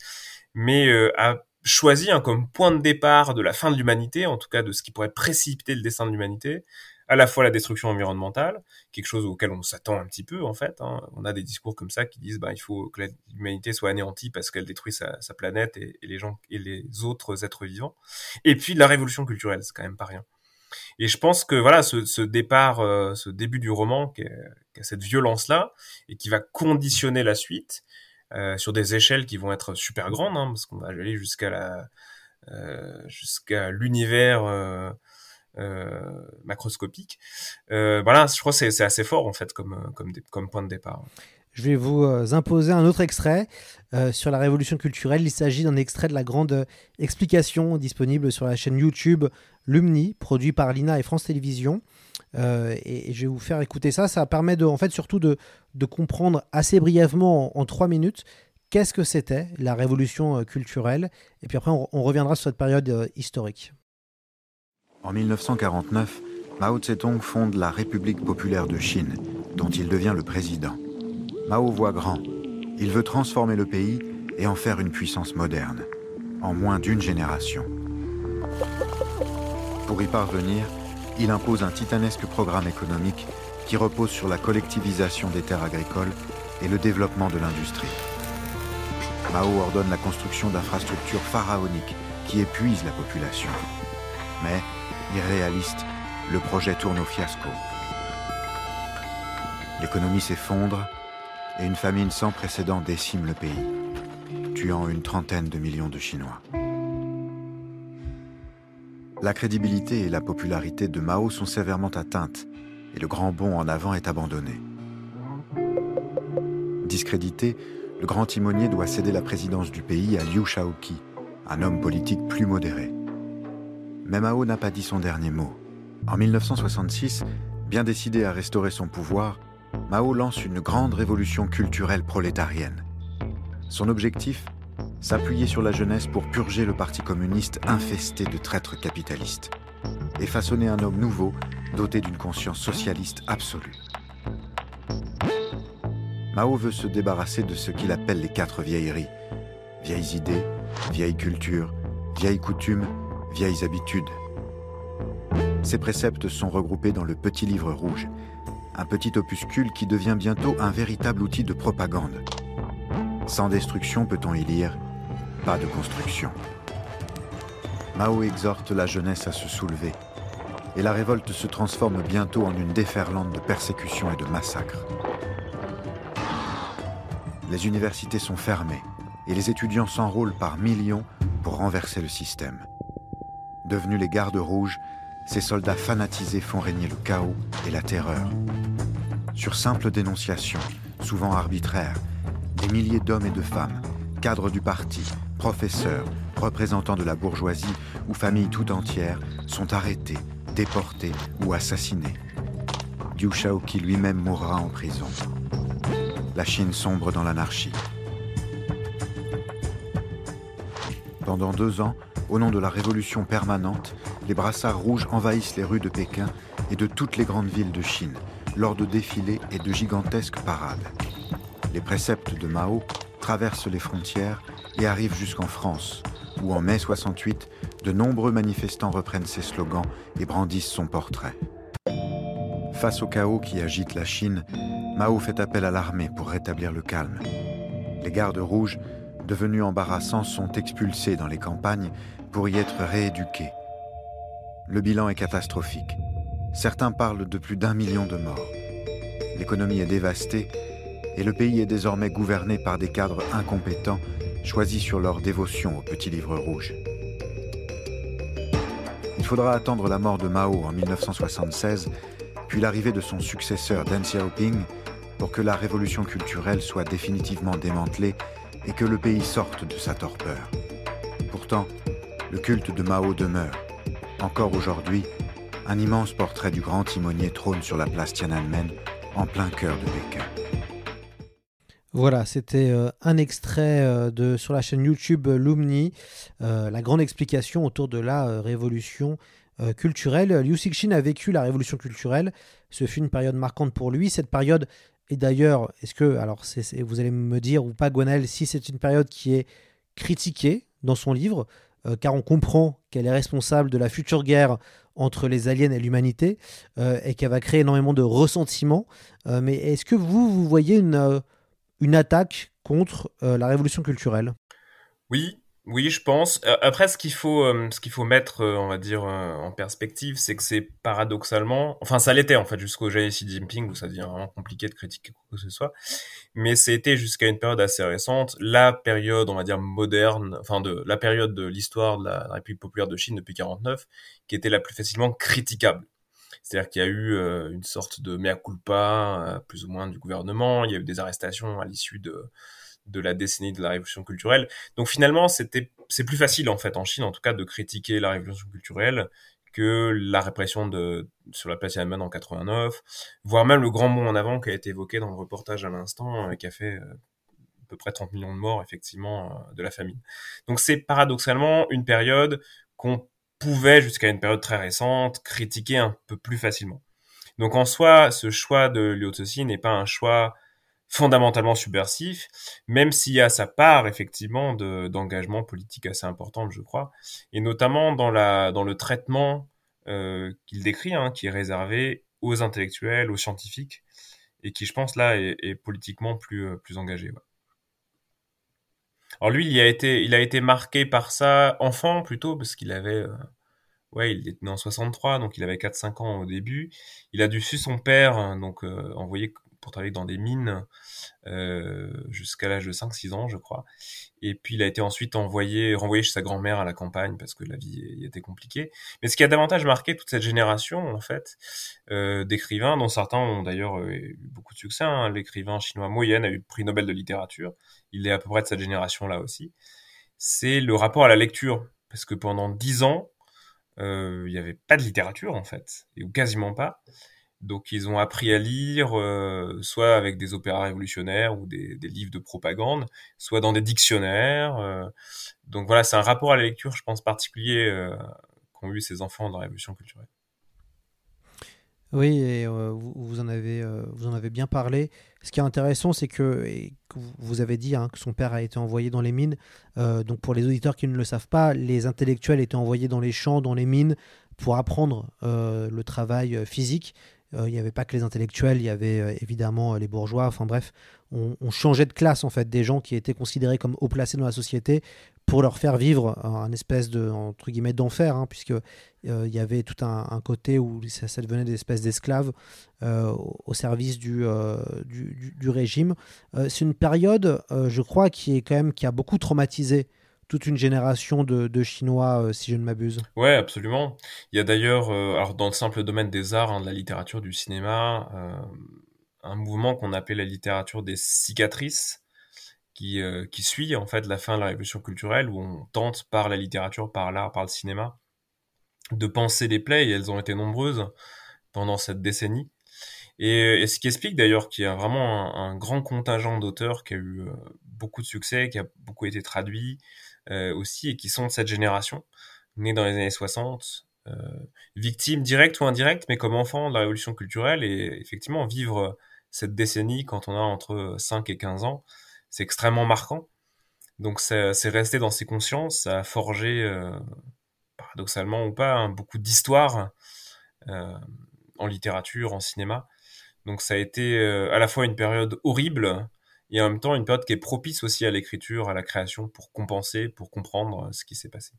mais euh, a choisi hein, comme point de départ de la fin de l'humanité, en tout cas de ce qui pourrait précipiter le destin de l'humanité, à la fois la destruction environnementale, quelque chose auquel on s'attend un petit peu en fait. Hein. On a des discours comme ça qui disent bah il faut que l'humanité soit anéantie parce qu'elle détruit sa, planète et, les gens et les autres êtres vivants. Et puis la révolution culturelle, c'est quand même pas rien. Et je pense que voilà, ce, départ, euh, ce début du roman, qui, a cette violence-là, et qui va conditionner la suite euh, sur des échelles qui vont être super grandes, hein, parce qu'on va aller jusqu'à la, euh, jusqu'à l'univers macroscopique. voilà, je crois que c'est assez fort en fait comme, comme, comme point de départ. Je vais vous euh, imposer un autre extrait euh, sur la révolution culturelle. Il s'agit d'un extrait de la grande euh, explication disponible sur la chaîne YouTube Lumni, produit par Lina et France Télévisions. et, je vais vous faire écouter ça. Ça permet de, en fait, surtout de, comprendre assez brièvement en, trois minutes qu'est-ce que c'était la révolution culturelle. Et puis après, on, on reviendra sur cette période historique. En 1949, Mao Tse-tung fonde la République populaire de Chine, dont il devient le président. Mao voit grand. Il veut transformer le pays et en faire une puissance moderne, en moins d'une génération. Pour y parvenir, il impose un titanesque programme économique qui repose sur la collectivisation des terres agricoles et le développement de l'industrie. Mao ordonne la construction d'infrastructures pharaoniques qui épuisent la population. Mais, irréaliste, le projet tourne au fiasco. L'économie s'effondre et une famine sans précédent décime le pays, tuant une trentaine de millions de Chinois. La crédibilité et la popularité de Mao sont sévèrement atteintes et le grand bond en avant est abandonné. Discrédité, le grand timonier doit céder la présidence du pays à Liu Shaoqi, un homme politique plus modéré. Mais Mao n'a pas dit son dernier mot. En 1966, bien décidé à restaurer son pouvoir, Mao lance une grande révolution culturelle prolétarienne. Son objectif? S'appuyer sur la jeunesse pour purger le Parti communiste infesté de traîtres capitalistes et façonner un homme nouveau doté d'une conscience socialiste absolue. Mao veut se débarrasser de ce qu'il appelle les quatre vieilleries. Vieilles idées, vieilles cultures, vieilles coutumes, vieilles habitudes. Ces préceptes sont regroupés dans le Petit Livre Rouge, un petit opuscule qui devient bientôt un véritable outil de propagande. Sans destruction, peut-on y lire, pas de construction. Mao exhorte la jeunesse à se soulever, et la révolte se transforme bientôt en une déferlante de persécutions et de massacres. Les universités sont fermées, et les étudiants s'enrôlent par millions pour renverser le système. Devenus les gardes rouges, ces soldats fanatisés font régner le chaos et la terreur. Sur simple dénonciation, souvent arbitraire, des milliers d'hommes et de femmes, cadres du parti, professeurs, représentants de la bourgeoisie ou familles tout entières, sont arrêtés, déportés ou assassinés. Liu Shaoqi lui-même mourra en prison. la Chine sombre dans l'anarchie. Pendant deux ans, au nom de la révolution permanente, les brassards rouges envahissent les rues de Pékin et de toutes les grandes villes de Chine, lors de défilés et de gigantesques parades. Les préceptes de Mao traversent les frontières et arrivent jusqu'en France, où en mai 68, de nombreux manifestants reprennent ses slogans et brandissent son portrait. Face au chaos qui agite la Chine, Mao fait appel à l'armée pour rétablir le calme. Les gardes rouges, devenus embarrassants, sont expulsés dans les campagnes pour y être rééduqués. Le bilan est catastrophique. Certains parlent de plus d'un million de morts. L'économie est dévastée et le pays est désormais gouverné par des cadres incompétents choisis sur leur dévotion au petit livre rouge. Il faudra attendre la mort de Mao en 1976, puis l'arrivée de son successeur Deng Xiaoping, pour que la révolution culturelle soit définitivement démantelée et que le pays sorte de sa torpeur. Pourtant, le culte de Mao demeure. Encore aujourd'hui, un immense portrait du grand timonier trône sur la place Tiananmen, en plein cœur de Pékin. Voilà, c'était euh, un extrait euh, de, sur la chaîne YouTube euh, Lumni, la grande explication autour de la révolution culturelle. Liu Cixin a vécu la révolution culturelle. Ce fut une période marquante pour lui. Cette période est d'ailleurs, est-ce que, alors vous allez me dire ou pas, Gwenaël, si c'est une période qui est critiquée dans son livre, car on comprend qu'elle est responsable de la future guerre entre les aliens et l'humanité, et qu'elle va créer énormément de ressentiments. mais est-ce que vous, vous voyez une une attaque contre euh, la révolution culturelle? Oui, oui, je pense. Euh, après, ce qu'il faut, euh, ce qu'il faut mettre, on va dire, en perspective, c'est que c'est paradoxalement, enfin, ça l'était en fait jusqu'au Xi Jinping où ça devient vraiment compliqué de critiquer quoi que ce soit, mais c'était jusqu'à une période assez récente, la période, on va dire moderne, enfin de la période de l'histoire de la République populaire de Chine depuis 49, qui était la plus facilement critiquable. C'est-à-dire qu'il y a eu euh, une sorte de mea culpa, euh, plus ou moins, du gouvernement. Il y a eu des arrestations à l'issue de, de la décennie de la révolution culturelle. Donc finalement, c'était, c'est plus facile, en fait, en Chine, en tout cas, de critiquer la révolution culturelle la répression de, sur la place Tiananmen en 89, voire même le grand bond en avant qui a été évoqué dans le reportage à l'instant, et qui a fait euh, à peu près 30 millions de morts, effectivement, de la famine. Donc c'est paradoxalement une période qu'on pouvait, jusqu'à une période très récente, critiquer un peu plus facilement. Donc en soi, ce choix de Liu n'est pas un choix fondamentalement subversif, même s'il y a sa part effectivement d'engagement politique assez importante, je crois, et notamment dans, la, dans le traitement euh, qu'il décrit, hein, qui est réservé aux intellectuels, aux scientifiques, et qui, je pense, là, est, politiquement plus, euh, plus engagé. Alors lui, il a été, il a été marqué par ça enfant plutôt, parce qu'il avait, euh, ouais, il est né en 63, donc il avait 4-5 ans au début. Il a dû suivre son père, hein, donc euh, envoyé pour travailler dans des mines euh, jusqu'à l'âge de 5-6 ans, je crois. Et puis il a été ensuite envoyé, renvoyé chez sa grand-mère à la campagne parce que la vie était compliquée. Mais ce qui a davantage marqué toute cette génération, en fait, euh, d'écrivains, dont certains ont d'ailleurs euh, eu beaucoup de succès. Hein. L'écrivain chinois Moyen a eu le prix Nobel de littérature. Il est à peu près de cette génération-là aussi. C'est le rapport à la lecture. Parce que pendant dix ans, il n'y avait pas de littérature, en fait, ou quasiment pas. Donc ils ont appris à lire euh, soit avec des opéras révolutionnaires ou des, livres de propagande, soit dans des dictionnaires. Euh. donc voilà, c'est un rapport à la lecture, je pense, particulier euh, qu'ont eu ces enfants dans la révolution culturelle. Oui, vous, en avez, bien parlé. Ce qui est intéressant, c'est que, que, vous avez dit hein, que son père a été envoyé dans les mines. donc pour les auditeurs qui ne le savent pas, les intellectuels étaient envoyés dans les champs, dans les mines, pour apprendre le travail physique. Euh, il n'y avait pas que les intellectuels, il y avait euh, évidemment euh, les bourgeois. Enfin bref, on, changeait de classe en fait, des gens qui étaient considérés comme haut placés dans la société pour leur faire vivre un espèce de entre guillemets d'enfer, hein, puisque il y avait tout un, côté où ça, devenait des espèces d'esclaves au service du, du, du, régime. c'est une période, je crois, qui est quand même qui a beaucoup traumatisé toute une génération de, Chinois, euh, si je ne m'abuse. Ouais, absolument. Il y a d'ailleurs, euh, dans le simple domaine des arts, hein, de la littérature, du cinéma, euh, un mouvement qu'on appelle la littérature des cicatrices, qui, suit en fait la fin de la révolution culturelle, où on tente par la littérature, par l'art, par le cinéma, de penser des plaies, et elles ont été nombreuses pendant cette décennie. Et, ce qui explique d'ailleurs qu'il y a vraiment un, grand contingent d'auteurs qui a eu beaucoup de succès, qui a beaucoup été traduit aussi, et qui sont de cette génération, nés dans les années 60, euh, victimes directes ou indirectes, mais comme enfants de la révolution culturelle, et effectivement vivre cette décennie quand on a entre 5 et 15 ans, c'est extrêmement marquant. Donc c'est resté dans ses consciences, ça a forgé, euh, paradoxalement ou pas, hein, beaucoup d'histoires euh, en littérature, en cinéma. Donc ça a été euh, à la fois une période horrible et en même temps une période qui est propice aussi à l'écriture, à la création, pour compenser, pour comprendre ce qui s'est passé.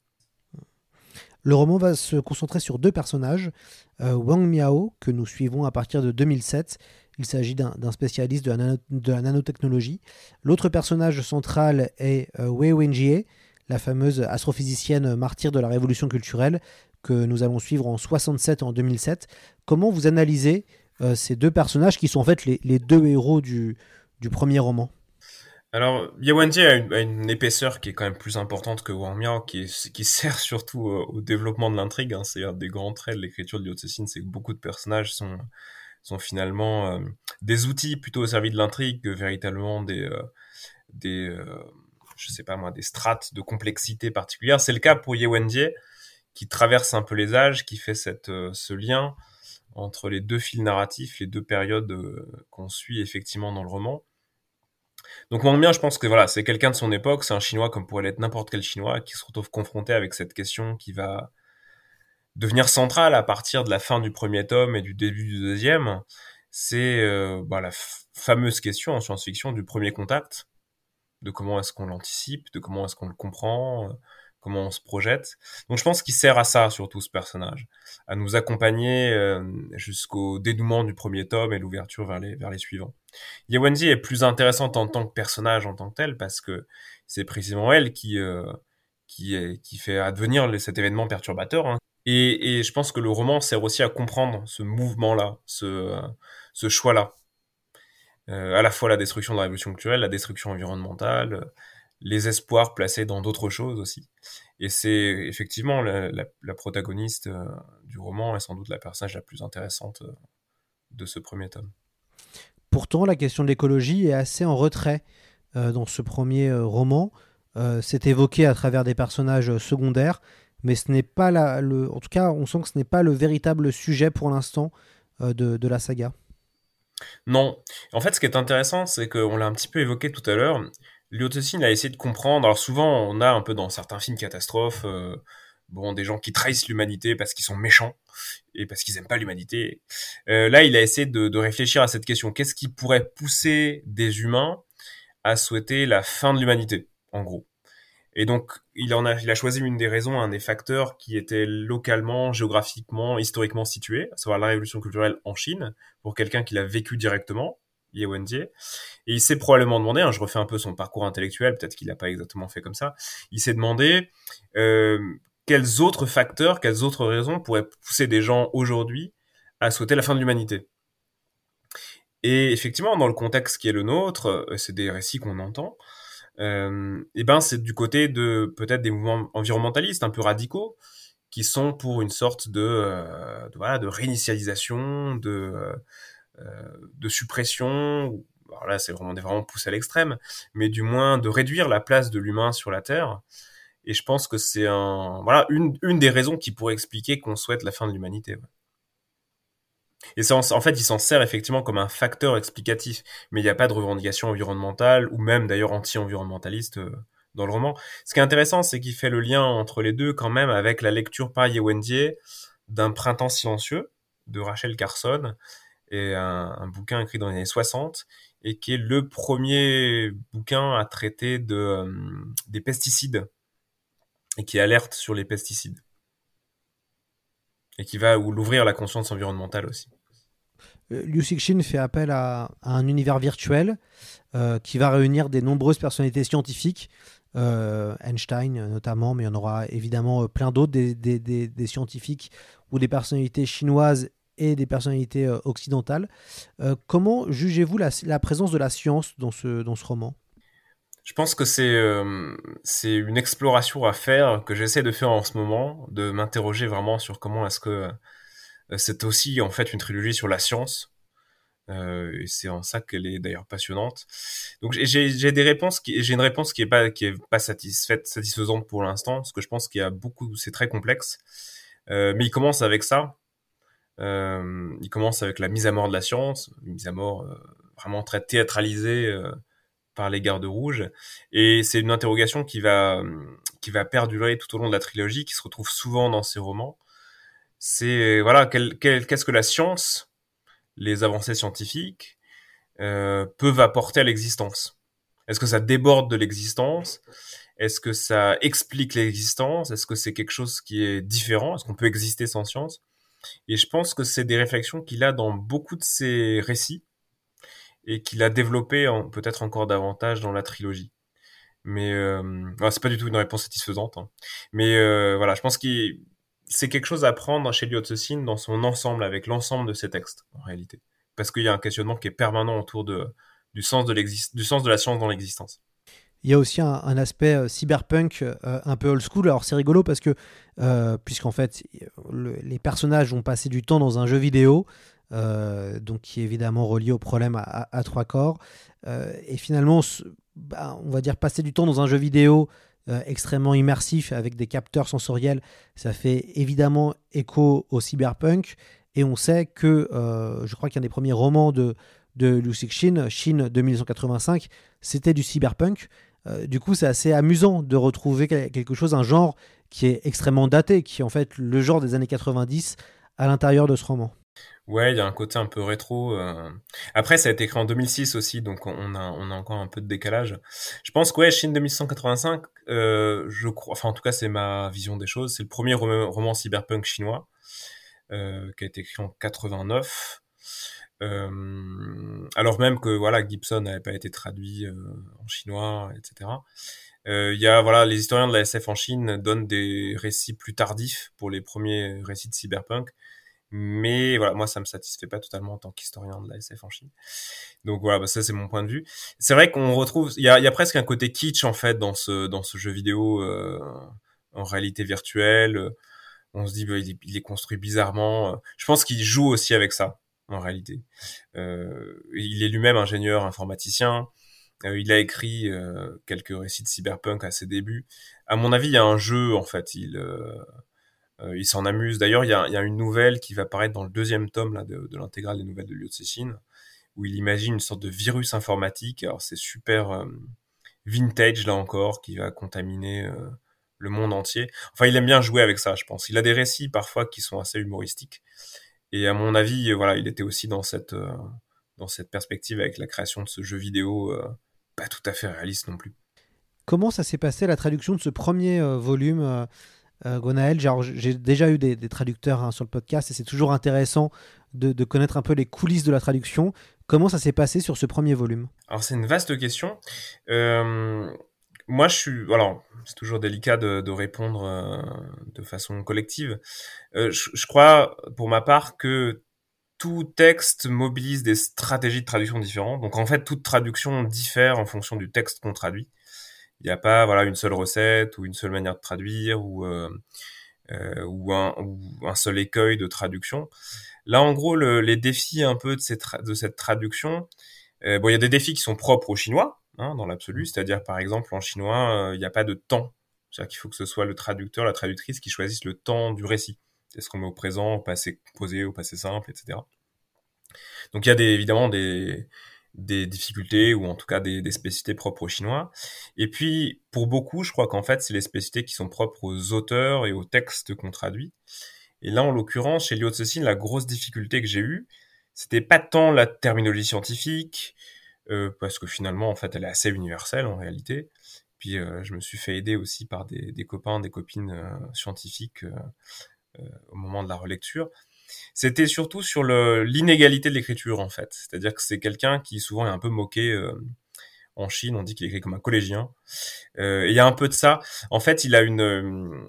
Le roman va se concentrer sur deux personnages, Wang Miao, que nous suivons à partir de 2007, il s'agit d'un spécialiste de la, nanotechnologie. L'autre personnage central est euh, Wei Wenjie, la fameuse astrophysicienne martyre de la révolution culturelle que nous allons suivre en 67 et en 2007. Comment vous analysez euh, ces deux personnages qui sont en fait les, deux héros du, premier roman alors, Wenjie a, a une, épaisseur qui est quand même plus importante que Wang qui, qui sert surtout au, développement de l'intrigue. Hein. C'est un des grands traits de l'écriture Liu Cixin, c'est que beaucoup de personnages sont, sont finalement euh, des outils plutôt au service de l'intrigue que véritablement des, euh, des euh, je sais pas moi, des strates de complexité particulière. C'est le cas pour Yewendie, qui traverse un peu les âges, qui fait cette, ce lien entre les deux fils narratifs, les deux périodes qu'on suit effectivement dans le roman. Donc Wang Mian, je pense que voilà, c'est quelqu'un de son époque, c'est un Chinois comme pourrait l'être n'importe quel Chinois, qui se retrouve confronté avec cette question qui va devenir central à partir de la fin du premier tome et du début du deuxième, c'est euh, bah, la fameuse question en science-fiction du premier contact, de comment est-ce qu'on l'anticipe, de comment est-ce qu'on le comprend, euh, comment on se projette. Donc je pense qu'il sert à ça surtout ce personnage, à nous accompagner euh, jusqu'au dénouement du premier tome et l'ouverture vers les, vers les suivants. Yewenzi est plus intéressante en tant que personnage en tant que tel parce que c'est précisément elle qui qui, est, qui fait advenir cet événement perturbateur, hein, et, je pense que le roman sert aussi à comprendre ce mouvement-là, ce, ce choix-là. Euh, à la fois la destruction de la révolution culturelle, la destruction environnementale, les espoirs placés dans d'autres choses aussi. Et c'est effectivement la, protagoniste euh, du roman est sans doute la personnage la plus intéressante euh, de ce premier tome. Pourtant, la question de l'écologie est assez en retrait dans ce premier roman. c'est évoqué à travers des personnages secondaires, mais ce n'est pas la, le, en tout cas, on sent que ce n'est pas le véritable sujet pour l'instant euh, de, de, la saga. Non. En fait, ce qui est intéressant, c'est qu'on l'a un petit peu évoqué tout à l'heure. Liotocine a essayé de comprendre. Alors souvent, on a un peu dans certains films catastrophes, euh, bon, des gens qui trahissent l'humanité parce qu'ils sont méchants et parce qu'ils n'aiment pas l'humanité. Euh, là, il a essayé de, de réfléchir à cette question. Qu'est-ce qui pourrait pousser des humains à souhaiter la fin de l'humanité, en gros? Et donc, il en a, il a choisi une des raisons, un des facteurs qui était localement, géographiquement, historiquement situé, à savoir la révolution culturelle en Chine, pour quelqu'un qui l'a vécu directement, Ye Wenjie. Et il s'est probablement demandé, hein, je refais un peu son parcours intellectuel, peut-être qu'il n'a pas exactement fait comme ça, il s'est demandé euh, quels autres facteurs, quelles autres raisons pourraient pousser des gens aujourd'hui à souhaiter la fin de l'humanité. Et effectivement, dans le contexte qui est le nôtre, euh, c'est des récits qu'on entend, euh, et ben c'est du côté de peut-être des mouvements environnementalistes un peu radicaux qui sont pour une sorte de, voilà de réinitialisation, de de suppression. Alors là, c'est vraiment poussé à l'extrême, mais du moins de réduire la place de l'humain sur la Terre. Et je pense que c'est voilà une des raisons qui pourrait expliquer qu'on souhaite la fin de l'humanité. Et en, en fait, il s'en sert effectivement comme un facteur explicatif, mais il n'y a pas de revendication environnementale ou même d'ailleurs anti-environnementaliste euh, dans le roman. Ce qui est intéressant, c'est qu'il fait le lien entre les deux quand même avec la lecture par Yewendier d'un printemps silencieux de Rachel Carson et un, bouquin écrit dans les années 60 et qui est le premier bouquin à traiter de, euh, des pesticides et qui alerte sur les pesticides et qui va l'ouvrir la conscience environnementale aussi. Euh, Liu Cixin fait appel à, un univers virtuel euh, qui va réunir des nombreuses personnalités scientifiques, Einstein notamment, mais il y en aura évidemment plein d'autres, des, scientifiques ou des personnalités chinoises et des personnalités occidentales. comment jugez-vous la, présence de la science dans ce, dans ce roman? Je pense que c'est euh, une exploration à faire que j'essaie de faire en ce moment, de m'interroger vraiment sur comment est-ce que euh, c'est aussi en fait une trilogie sur la science, Euh, et c'est en ça qu'elle est d'ailleurs passionnante. Donc j'ai des réponses j'ai une réponse qui est pas qui est pas satisfaite satisfaisante pour l'instant parce que je pense qu'il y a beaucoup c'est très complexe. Euh, mais il commence avec ça. Euh, il commence avec la mise à mort de la science, une mise à mort euh, vraiment très théâtralisée euh, par les gardes rouges. Et c'est une interrogation qui va qui va perdurer tout au long de la trilogie, qui se retrouve souvent dans ces romans. C'est voilà qu'est-ce que la science, les avancées scientifiques peuvent apporter à l'existence? Est-ce que ça déborde de l'existence? Est-ce que ça explique l'existence? Est-ce que c'est quelque chose qui est différent? Est-ce qu'on peut exister sans science? Et je pense que c'est des réflexions qu'il a dans beaucoup de ses récits et qu'il a développé peut-être encore davantage dans la trilogie. Mais euh, c'est pas du tout une réponse satisfaisante. Hein. Mais euh, voilà, je pense que c'est quelque chose à prendre chez Liu dans son ensemble, avec l'ensemble de ses textes, en réalité. Parce qu'il y a un questionnement qui est permanent autour de, du, sens de du sens de la science dans l'existence. Il y a aussi un, aspect euh, cyberpunk euh, un peu old school. Alors c'est rigolo parce que, euh, puisqu'en fait, les personnages ont passé du temps dans un jeu vidéo, donc qui est évidemment relié au problème à, trois corps. Et finalement, bah, on va dire passer du temps dans un jeu vidéo extrêmement immersif avec des capteurs sensoriels, ça fait évidemment écho au cyberpunk. Et on sait que, je crois qu'un des premiers romans de, de Liu Cixin, Chine de 1985, c'était du cyberpunk. Du coup, c'est assez amusant de retrouver quelque chose, un genre qui est extrêmement daté, qui est en fait le genre des années 90 à l'intérieur de ce roman. Ouais, il y a un côté un peu rétro. Euh. Après, ça a été écrit en 2006 aussi, donc on a, encore un peu de décalage. Je pense que ouais, Chine 2185, euh, je crois, enfin en tout cas c'est ma vision des choses, c'est le premier roman cyberpunk chinois euh, qui a été écrit en 89. Euh, alors même que voilà Gibson n'avait pas été traduit euh, en chinois, etc. Il y a voilà les historiens de la SF en Chine donnent des récits plus tardifs pour les premiers récits de cyberpunk mais voilà, moi, ça me satisfait pas totalement en tant qu'historien de la SF en Chine. Donc voilà, bah, ça c'est mon point de vue. C'est vrai qu'on retrouve, il y a, y a, presque un côté kitsch en fait dans ce dans ce jeu vidéo euh, en réalité virtuelle. On se dit, bah, il, est, construit bizarrement. Je pense qu'il joue aussi avec ça en réalité. Euh, il est lui-même ingénieur informaticien. Euh, il a écrit euh, quelques récits de cyberpunk à ses débuts. À mon avis, il y a un jeu en fait. Il il s'en amuse. D'ailleurs, il y a, une nouvelle qui va apparaître dans le deuxième tome là, de, l'intégrale des nouvelles de Liu Cixin, où il imagine une sorte de virus informatique. Alors c'est super vintage là encore, qui va contaminer le monde entier. Enfin, il aime bien jouer avec ça, je pense. Il a des récits parfois qui sont assez humoristiques. Et à mon avis, voilà, il était aussi dans cette dans cette perspective avec la création de ce jeu vidéo pas tout à fait réaliste non plus. Comment ça s'est passé la traduction de ce premier volume euh, Gonaël? J'ai déjà eu des, traducteurs hein, sur le podcast et c'est toujours intéressant de, connaître un peu les coulisses de la traduction. Comment ça s'est passé sur ce premier volume? Alors c'est une vaste question. Euh, moi je suis... Alors c'est toujours délicat de, répondre euh, de façon collective. Euh, je, je, crois pour ma part que tout texte mobilise des stratégies de traduction différentes. Donc en fait toute traduction diffère en fonction du texte qu'on traduit. Il n'y a pas voilà une seule recette ou une seule manière de traduire ou euh, euh, ou, un, ou un seul écueil de traduction. Là, en gros, le, les défis un peu de cette, de cette traduction, euh, bon, il y a des défis qui sont propres aux Chinois, hein, dans l'absolu, c'est-à-dire par exemple en chinois, il n'y a pas de temps. C'est-à-dire qu'il faut que ce soit le traducteur, la traductrice qui choisisse le temps du récit. Est-ce qu'on met au présent, au passé composé, au passé simple, etc. Donc il y a évidemment des, des difficultés ou en tout cas des, des, spécificités propres aux Chinois. Et puis, pour beaucoup, je crois qu'en fait, c'est les spécificités qui sont propres aux auteurs et aux textes qu'on traduit. Et là, en l'occurrence, chez Liu Cixin, la grosse difficulté que j'ai eue, c'était pas tant la terminologie scientifique, euh, parce que finalement, en fait, elle est assez universelle en réalité. Puis, euh, je me suis fait aider aussi par des, copains, des copines euh, scientifiques au moment de la relecture c'était surtout sur l'inégalité de l'écriture en fait. C'est-à-dire que c'est quelqu'un qui souvent est un peu moqué. En Chine, on dit qu'il écrit comme un collégien. Euh, il y a un peu de ça. En fait, il a une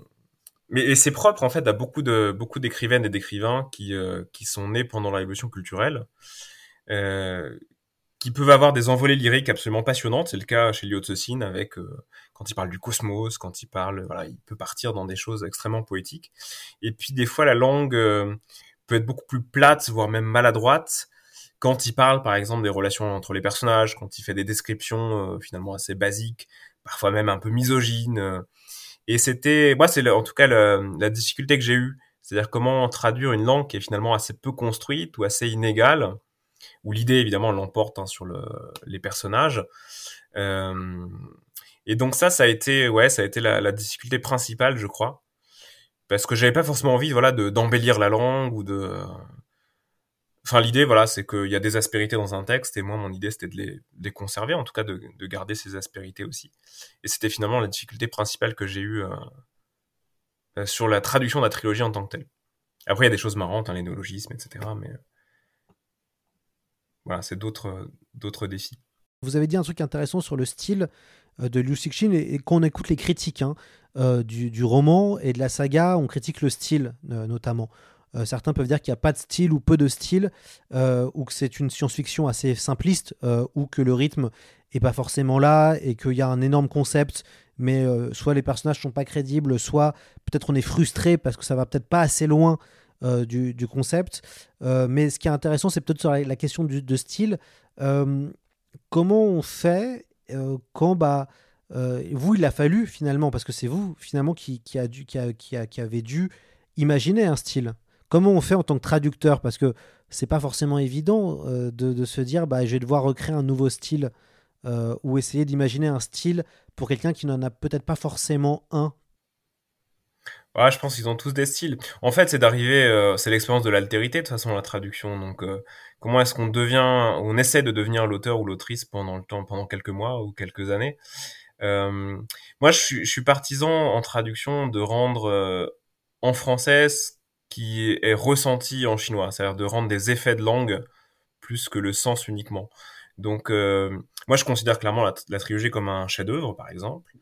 mais c'est propre en fait à beaucoup de beaucoup d'écrivaines et d'écrivains qui qui sont nés pendant la révolution culturelle, qui peuvent avoir des envolées lyriques absolument passionnantes. C'est le cas chez Liu avec quand il parle du cosmos, quand il parle, voilà, il peut partir dans des choses extrêmement poétiques. Et puis des fois la langue peut être beaucoup plus plate, voire même maladroite. quand il parle, par exemple, des relations entre les personnages, quand il fait des descriptions finalement assez basiques, parfois même un peu misogynes. et c'était, moi, c'est en tout cas la difficulté que j'ai eue c'est-à-dire comment traduire une langue qui est finalement assez peu construite ou assez inégale, où l'idée évidemment l'emporte hein, sur le, les personnages. Euh, et donc ça, ça a été, ouais, ça a été la, difficulté principale, je crois, parce que j'avais pas forcément envie, voilà, de d'embellir la langue ou de. Enfin, l'idée, voilà, c'est qu'il y a des aspérités dans un texte, et moi, mon idée, c'était de les, conserver, en tout cas, de, de, garder ces aspérités aussi. Et c'était finalement la difficulté principale que j'ai eue euh, euh, sur la traduction de la trilogie en tant que telle. Après, il y a des choses marrantes, hein, les néologismes, etc. Mais c'est d'autres, d'autres défis. Vous avez dit un truc intéressant sur le style euh, de Liu Cixin et, quand on écoute les critiques hein, du, du, roman et de la saga, on critique le style notamment. certains peuvent dire qu'il n'y a pas de style ou peu de style, ou que c'est une science-fiction assez simpliste, ou que le rythme est pas forcément là et qu'il y a un énorme concept mais euh, soit les personnages sont pas crédibles, soit peut-être on est frustré parce que ça va peut-être pas assez loin euh, du, concept. Euh, mais ce qui est intéressant, c'est peut-être sur la, question du, de style. comment on fait quand bah vous il a fallu finalement parce que c'est vous finalement qui, a dû, qui, a, qui, a, qui avez dû imaginer un style. Comment on fait en tant que traducteur? Parce que c'est pas forcément évident de, se dire bah je vais devoir recréer un nouveau style euh, ou essayer d'imaginer un style pour quelqu'un qui n'en a peut-être pas forcément un Ouais, je pense qu'ils ont tous des styles. En fait, c'est d'arriver, euh, c'est l'expérience de l'altérité de toute façon la traduction. Donc, euh, comment est-ce qu'on devient, on essaie de devenir l'auteur ou l'autrice pendant le temps, pendant quelques mois ou quelques années. moi, je suis, je suis, partisan en traduction de rendre en français ce qui est ressenti en chinois, c'est-à-dire de rendre des effets de langue plus que le sens uniquement. Donc, euh, moi, je considère clairement la, trilogie comme un chef-d'œuvre, par exemple.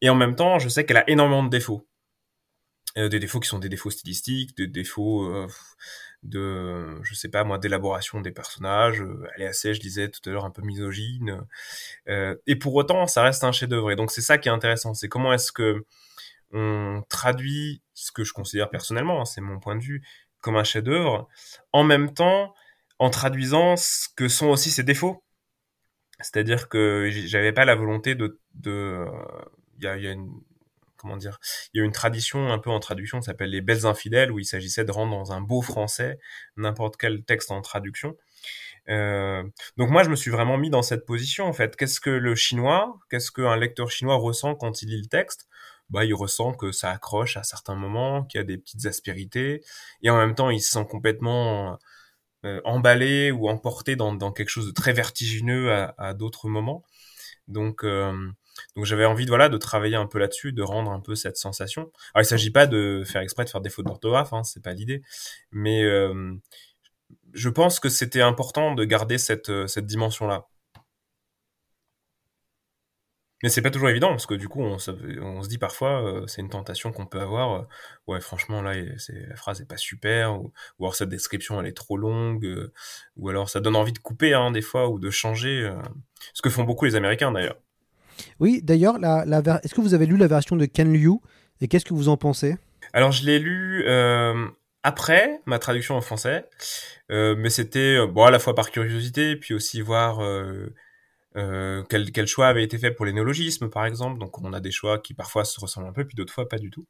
Et en même temps, je sais qu'elle a énormément de défauts. Euh, des défauts qui sont des défauts stylistiques, des défauts euh, de, je sais pas moi, d'élaboration des personnages. Elle est assez, je disais tout à l'heure, un peu misogyne. et pour autant, ça reste un chef-d'œuvre. Et donc, c'est ça qui est intéressant. C'est comment est-ce que on traduit ce que je considère personnellement, hein, c'est mon point de vue, comme un chef-d'œuvre, en même temps en traduisant ce que sont aussi ses défauts. C'est-à-dire que j'avais pas la volonté de, de, il y a, y a une, comment dire, il y a une tradition un peu en traduction, ça s'appelle les belles infidèles, où il s'agissait de rendre dans un beau français n'importe quel texte en traduction. Euh, donc moi, je me suis vraiment mis dans cette position en fait. Qu'est-ce que le chinois, qu'est-ce qu'un lecteur chinois ressent quand il lit le texte? Bah, il ressent que ça accroche à certains moments, qu'il y a des petites aspérités, et en même temps, il se sent complètement euh, emballé ou emporté dans, quelque chose de très vertigineux à, à d'autres moments. Donc, euh, donc j'avais envie de voilà de travailler un peu là-dessus, de rendre un peu cette sensation. Alors il s'agit pas de faire exprès de faire des fautes d'orthographe, hein, c'est pas l'idée, mais euh, je pense que c'était important de garder cette cette dimension-là. Mais c'est pas toujours évident parce que du coup on, se dit parfois euh, c'est une tentation qu'on peut avoir euh, ouais franchement là la phrase est pas super ou, alors cette description elle est trop longue euh, ou alors ça donne envie de couper hein, des fois ou de changer ce que font beaucoup les Américains d'ailleurs. Oui d'ailleurs est-ce que vous avez lu la version de Ken Liu et qu'est-ce que vous en pensez? Alors je l'ai lu après ma traduction en français mais c'était bon à la fois par curiosité puis aussi voir euh, quel, quel, choix avait été fait pour les néologismes, par exemple. Donc, on a des choix qui parfois se ressemblent un peu, puis d'autres fois pas du tout.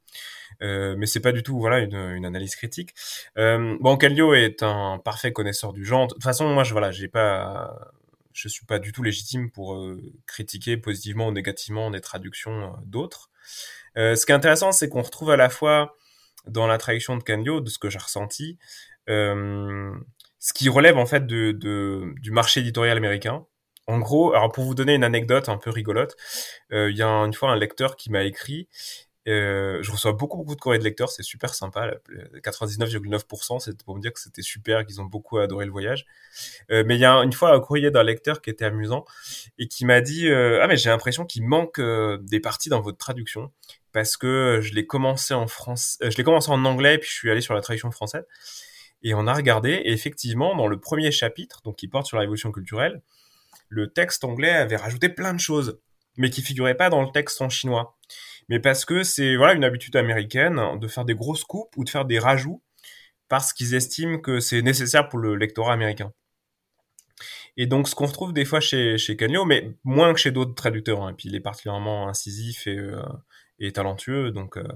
Euh, mais c'est pas du tout, voilà, une, analyse critique. Euh, bon, Calio est un parfait connaisseur du genre. De toute façon, moi, je voilà, j'ai pas, je suis pas du tout légitime pour euh, critiquer positivement ou négativement des traductions euh, d'autres. Euh, ce qui est intéressant, c'est qu'on retrouve à la fois dans la traduction de Candio, de ce que j'ai ressenti, ce qui relève en fait de, du marché éditorial américain, en gros, alors pour vous donner une anecdote un peu rigolote, il y a une fois un lecteur qui m'a écrit. Euh, je reçois beaucoup beaucoup de courriers de lecteurs, c'est super sympa. 99,9%, c'est pour me dire que c'était super, qu'ils ont beaucoup adoré le voyage. Euh, mais il y a une fois un courrier d'un lecteur qui était amusant et qui m'a dit ah mais j'ai l'impression qu'il manque des parties dans votre traduction parce que je l'ai commencé en France, je l'ai commencé en anglais puis je suis allé sur la traduction française et on a regardé et effectivement dans le premier chapitre donc qui porte sur la révolution culturelle le texte anglais avait rajouté plein de choses, mais qui figuraient pas dans le texte en chinois. Mais parce que c'est voilà une habitude américaine de faire des grosses coupes ou de faire des rajouts parce qu'ils estiment que c'est nécessaire pour le lectorat américain. Et donc, ce qu'on retrouve des fois chez, chez Canio, mais moins que chez d'autres traducteurs, hein, et puis il est particulièrement incisif et, euh, et talentueux, donc, euh,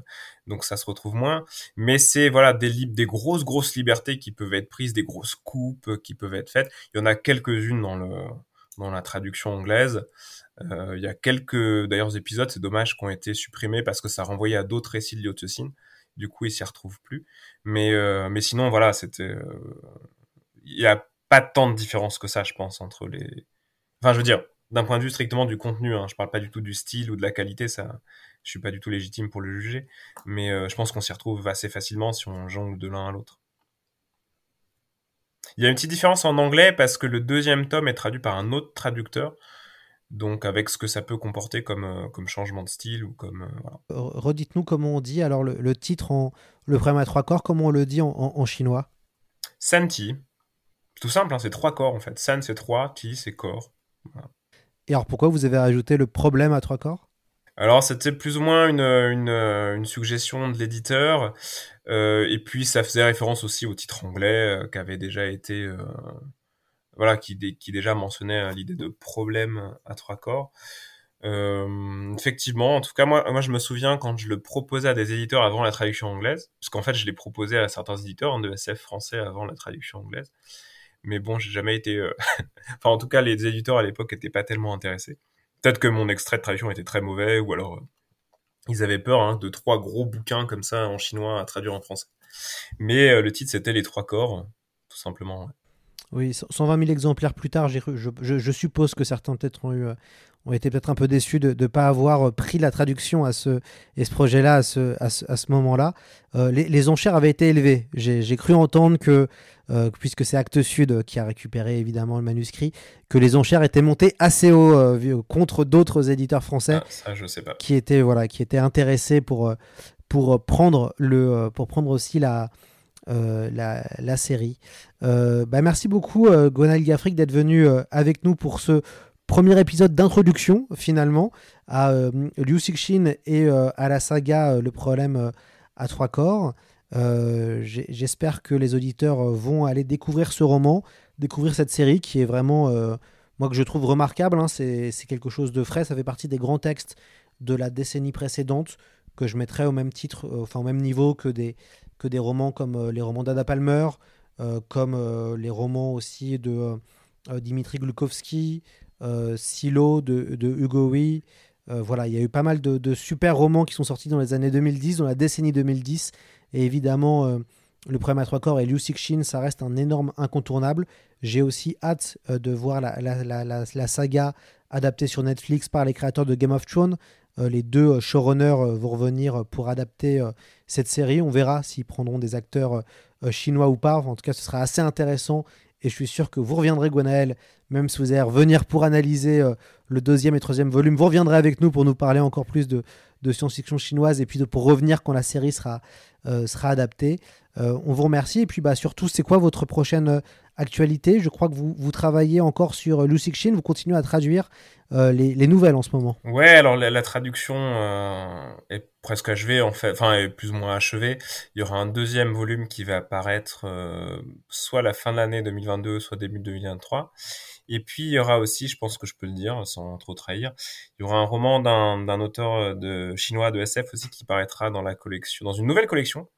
donc ça se retrouve moins. Mais c'est voilà des, des grosses, grosses libertés qui peuvent être prises, des grosses coupes qui peuvent être faites. Il y en a quelques-unes dans, le, dans la traduction anglaise. Euh, il y a quelques d'ailleurs épisodes, c'est dommage, qui ont été supprimés parce que ça renvoyait à d'autres récits de Liu Du coup, ils s'y retrouvent plus. Mais, euh, mais sinon, voilà, c'était. Il y a pas tant de différence que ça, je pense, entre les. Enfin, je veux dire, d'un point de vue strictement du contenu, hein, je parle pas du tout du style ou de la qualité, ça, je suis pas du tout légitime pour le juger, mais euh, je pense qu'on s'y retrouve assez facilement si on jongle de l'un à l'autre. Il y a une petite différence en anglais parce que le deuxième tome est traduit par un autre traducteur, donc avec ce que ça peut comporter comme, euh, comme changement de style ou comme. Euh, voilà. Redites-nous comment on dit alors le, titre en le premier à trois corps, comment on le dit en, en, chinois? Santi. Tout simple, hein, c'est trois corps en fait. San c'est trois, Ti c'est corps. Et alors pourquoi vous avez rajouté le problème à trois corps? Alors c'était plus ou moins une, suggestion de l'éditeur, euh, et puis ça faisait référence aussi au titre anglais euh, qui avait déjà été, euh, voilà, qui, déjà mentionnait l'idée de problème à trois corps. Euh, effectivement, en tout cas moi, je me souviens quand je le proposais à des éditeurs avant la traduction anglaise, parce qu'en fait je l'ai proposé à certains éditeurs hein, de SF français avant la traduction anglaise, mais bon j'ai jamais été, enfin en tout cas les éditeurs à l'époque étaient pas tellement intéressés. Peut-être que mon extrait de traduction était très mauvais, ou alors euh, ils avaient peur hein, de trois gros bouquins comme ça en chinois à traduire en français. Mais euh, le titre c'était Les Trois Corps, tout simplement. Oui, 120 000 exemplaires plus tard, je, je, suppose que certains peut-être ont, eu, euh, ont été peut-être un peu déçus de ne pas avoir pris la traduction à ce, et ce projet-là à ce, à ce, moment-là. les, enchères avaient été élevées. J'ai cru entendre que euh, puisque c'est Actes Sud qui a récupéré évidemment le manuscrit, que les enchères étaient montées assez haut euh, contre d'autres éditeurs français ah, je sais pas. qui étaient voilà qui étaient intéressés pour euh, pour prendre le pour prendre aussi la la, la, série. bah merci beaucoup Gonal Gaffric d'être venu avec nous pour ce premier épisode d'introduction finalement à Liu Cixin et à la saga Le problème à trois corps. Euh, j'espère que les auditeurs euh, vont aller découvrir ce roman, découvrir cette série qui est vraiment, euh, moi que je trouve remarquable. Hein. c'est quelque chose de frais. Ça fait partie des grands textes de la décennie précédente que je mettrais au même titre, enfin au même niveau que des, que des romans comme les romans d'Ada Palmer, comme les romans aussi de Dimitri Glukowski, Silo de, Hugo Wee. voilà, il y a eu pas mal de, super romans qui sont sortis dans les années 2010, dans la décennie 2010, et évidemment, euh, le problème à trois corps et Liu Cixin, ça reste un énorme incontournable. J'ai aussi hâte euh, de voir la, saga adaptée sur Netflix par les créateurs de Game of Thrones. Euh, les deux showrunners vont revenir pour adapter cette série. On verra s'ils prendront des acteurs chinois ou pas. en tout cas, ce sera assez intéressant. Et je suis sûr que vous reviendrez, Gwenaël, même si vous allez revenir pour analyser le deuxième et troisième volume. Vous reviendrez avec nous pour nous parler encore plus de, de science-fiction chinoise et puis de, pour revenir quand la série sera, euh, sera adaptée. Euh, on vous remercie. Et puis bah, surtout, c'est quoi votre prochaine euh, actualité Je crois que vous, vous travaillez encore sur Lu Cixin, vous continuez à traduire les, les, nouvelles en ce moment. Ouais, alors la, traduction est presque achevée, en fait, enfin, est plus ou moins achevée. Il y aura un deuxième volume qui va apparaître soit la fin de l'année 2022, soit début 2023. Et puis il y aura aussi, je pense que je peux le dire sans trop trahir, il y aura un roman d'un auteur euh, de chinois de SF aussi qui paraîtra dans la collection, dans une nouvelle collection,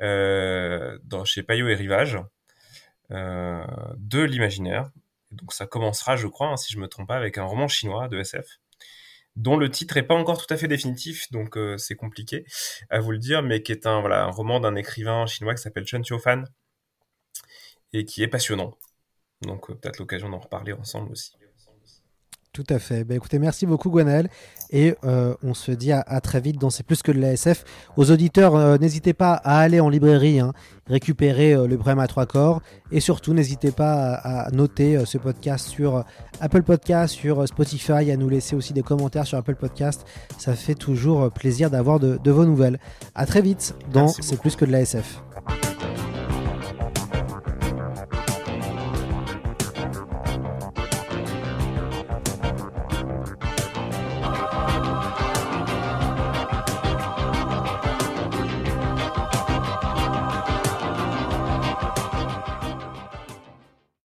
euh, dans, chez Payot et Rivage, euh, de l'imaginaire. Donc ça commencera, je crois, hein, si je me trompe pas, avec un roman chinois de SF dont le titre est pas encore tout à fait définitif, donc euh, c'est compliqué à vous le dire, mais qui est un voilà un roman d'un écrivain chinois qui s'appelle Chen Qiufan et qui est passionnant. Donc euh, peut-être l'occasion d'en reparler ensemble aussi. Tout à fait. Ben, écoutez, merci beaucoup Gwenaël. Et euh, on se dit à, très vite dans C'est plus que de l'ASF. Aux auditeurs, euh, n'hésitez pas à aller en librairie, hein, récupérer le problème à trois corps. Et surtout, n'hésitez pas à, noter ce podcast sur Apple Podcast, sur Spotify, à nous laisser aussi des commentaires sur Apple Podcast. Ça fait toujours plaisir d'avoir de, vos nouvelles. À très vite dans C'est plus que de l'ASF.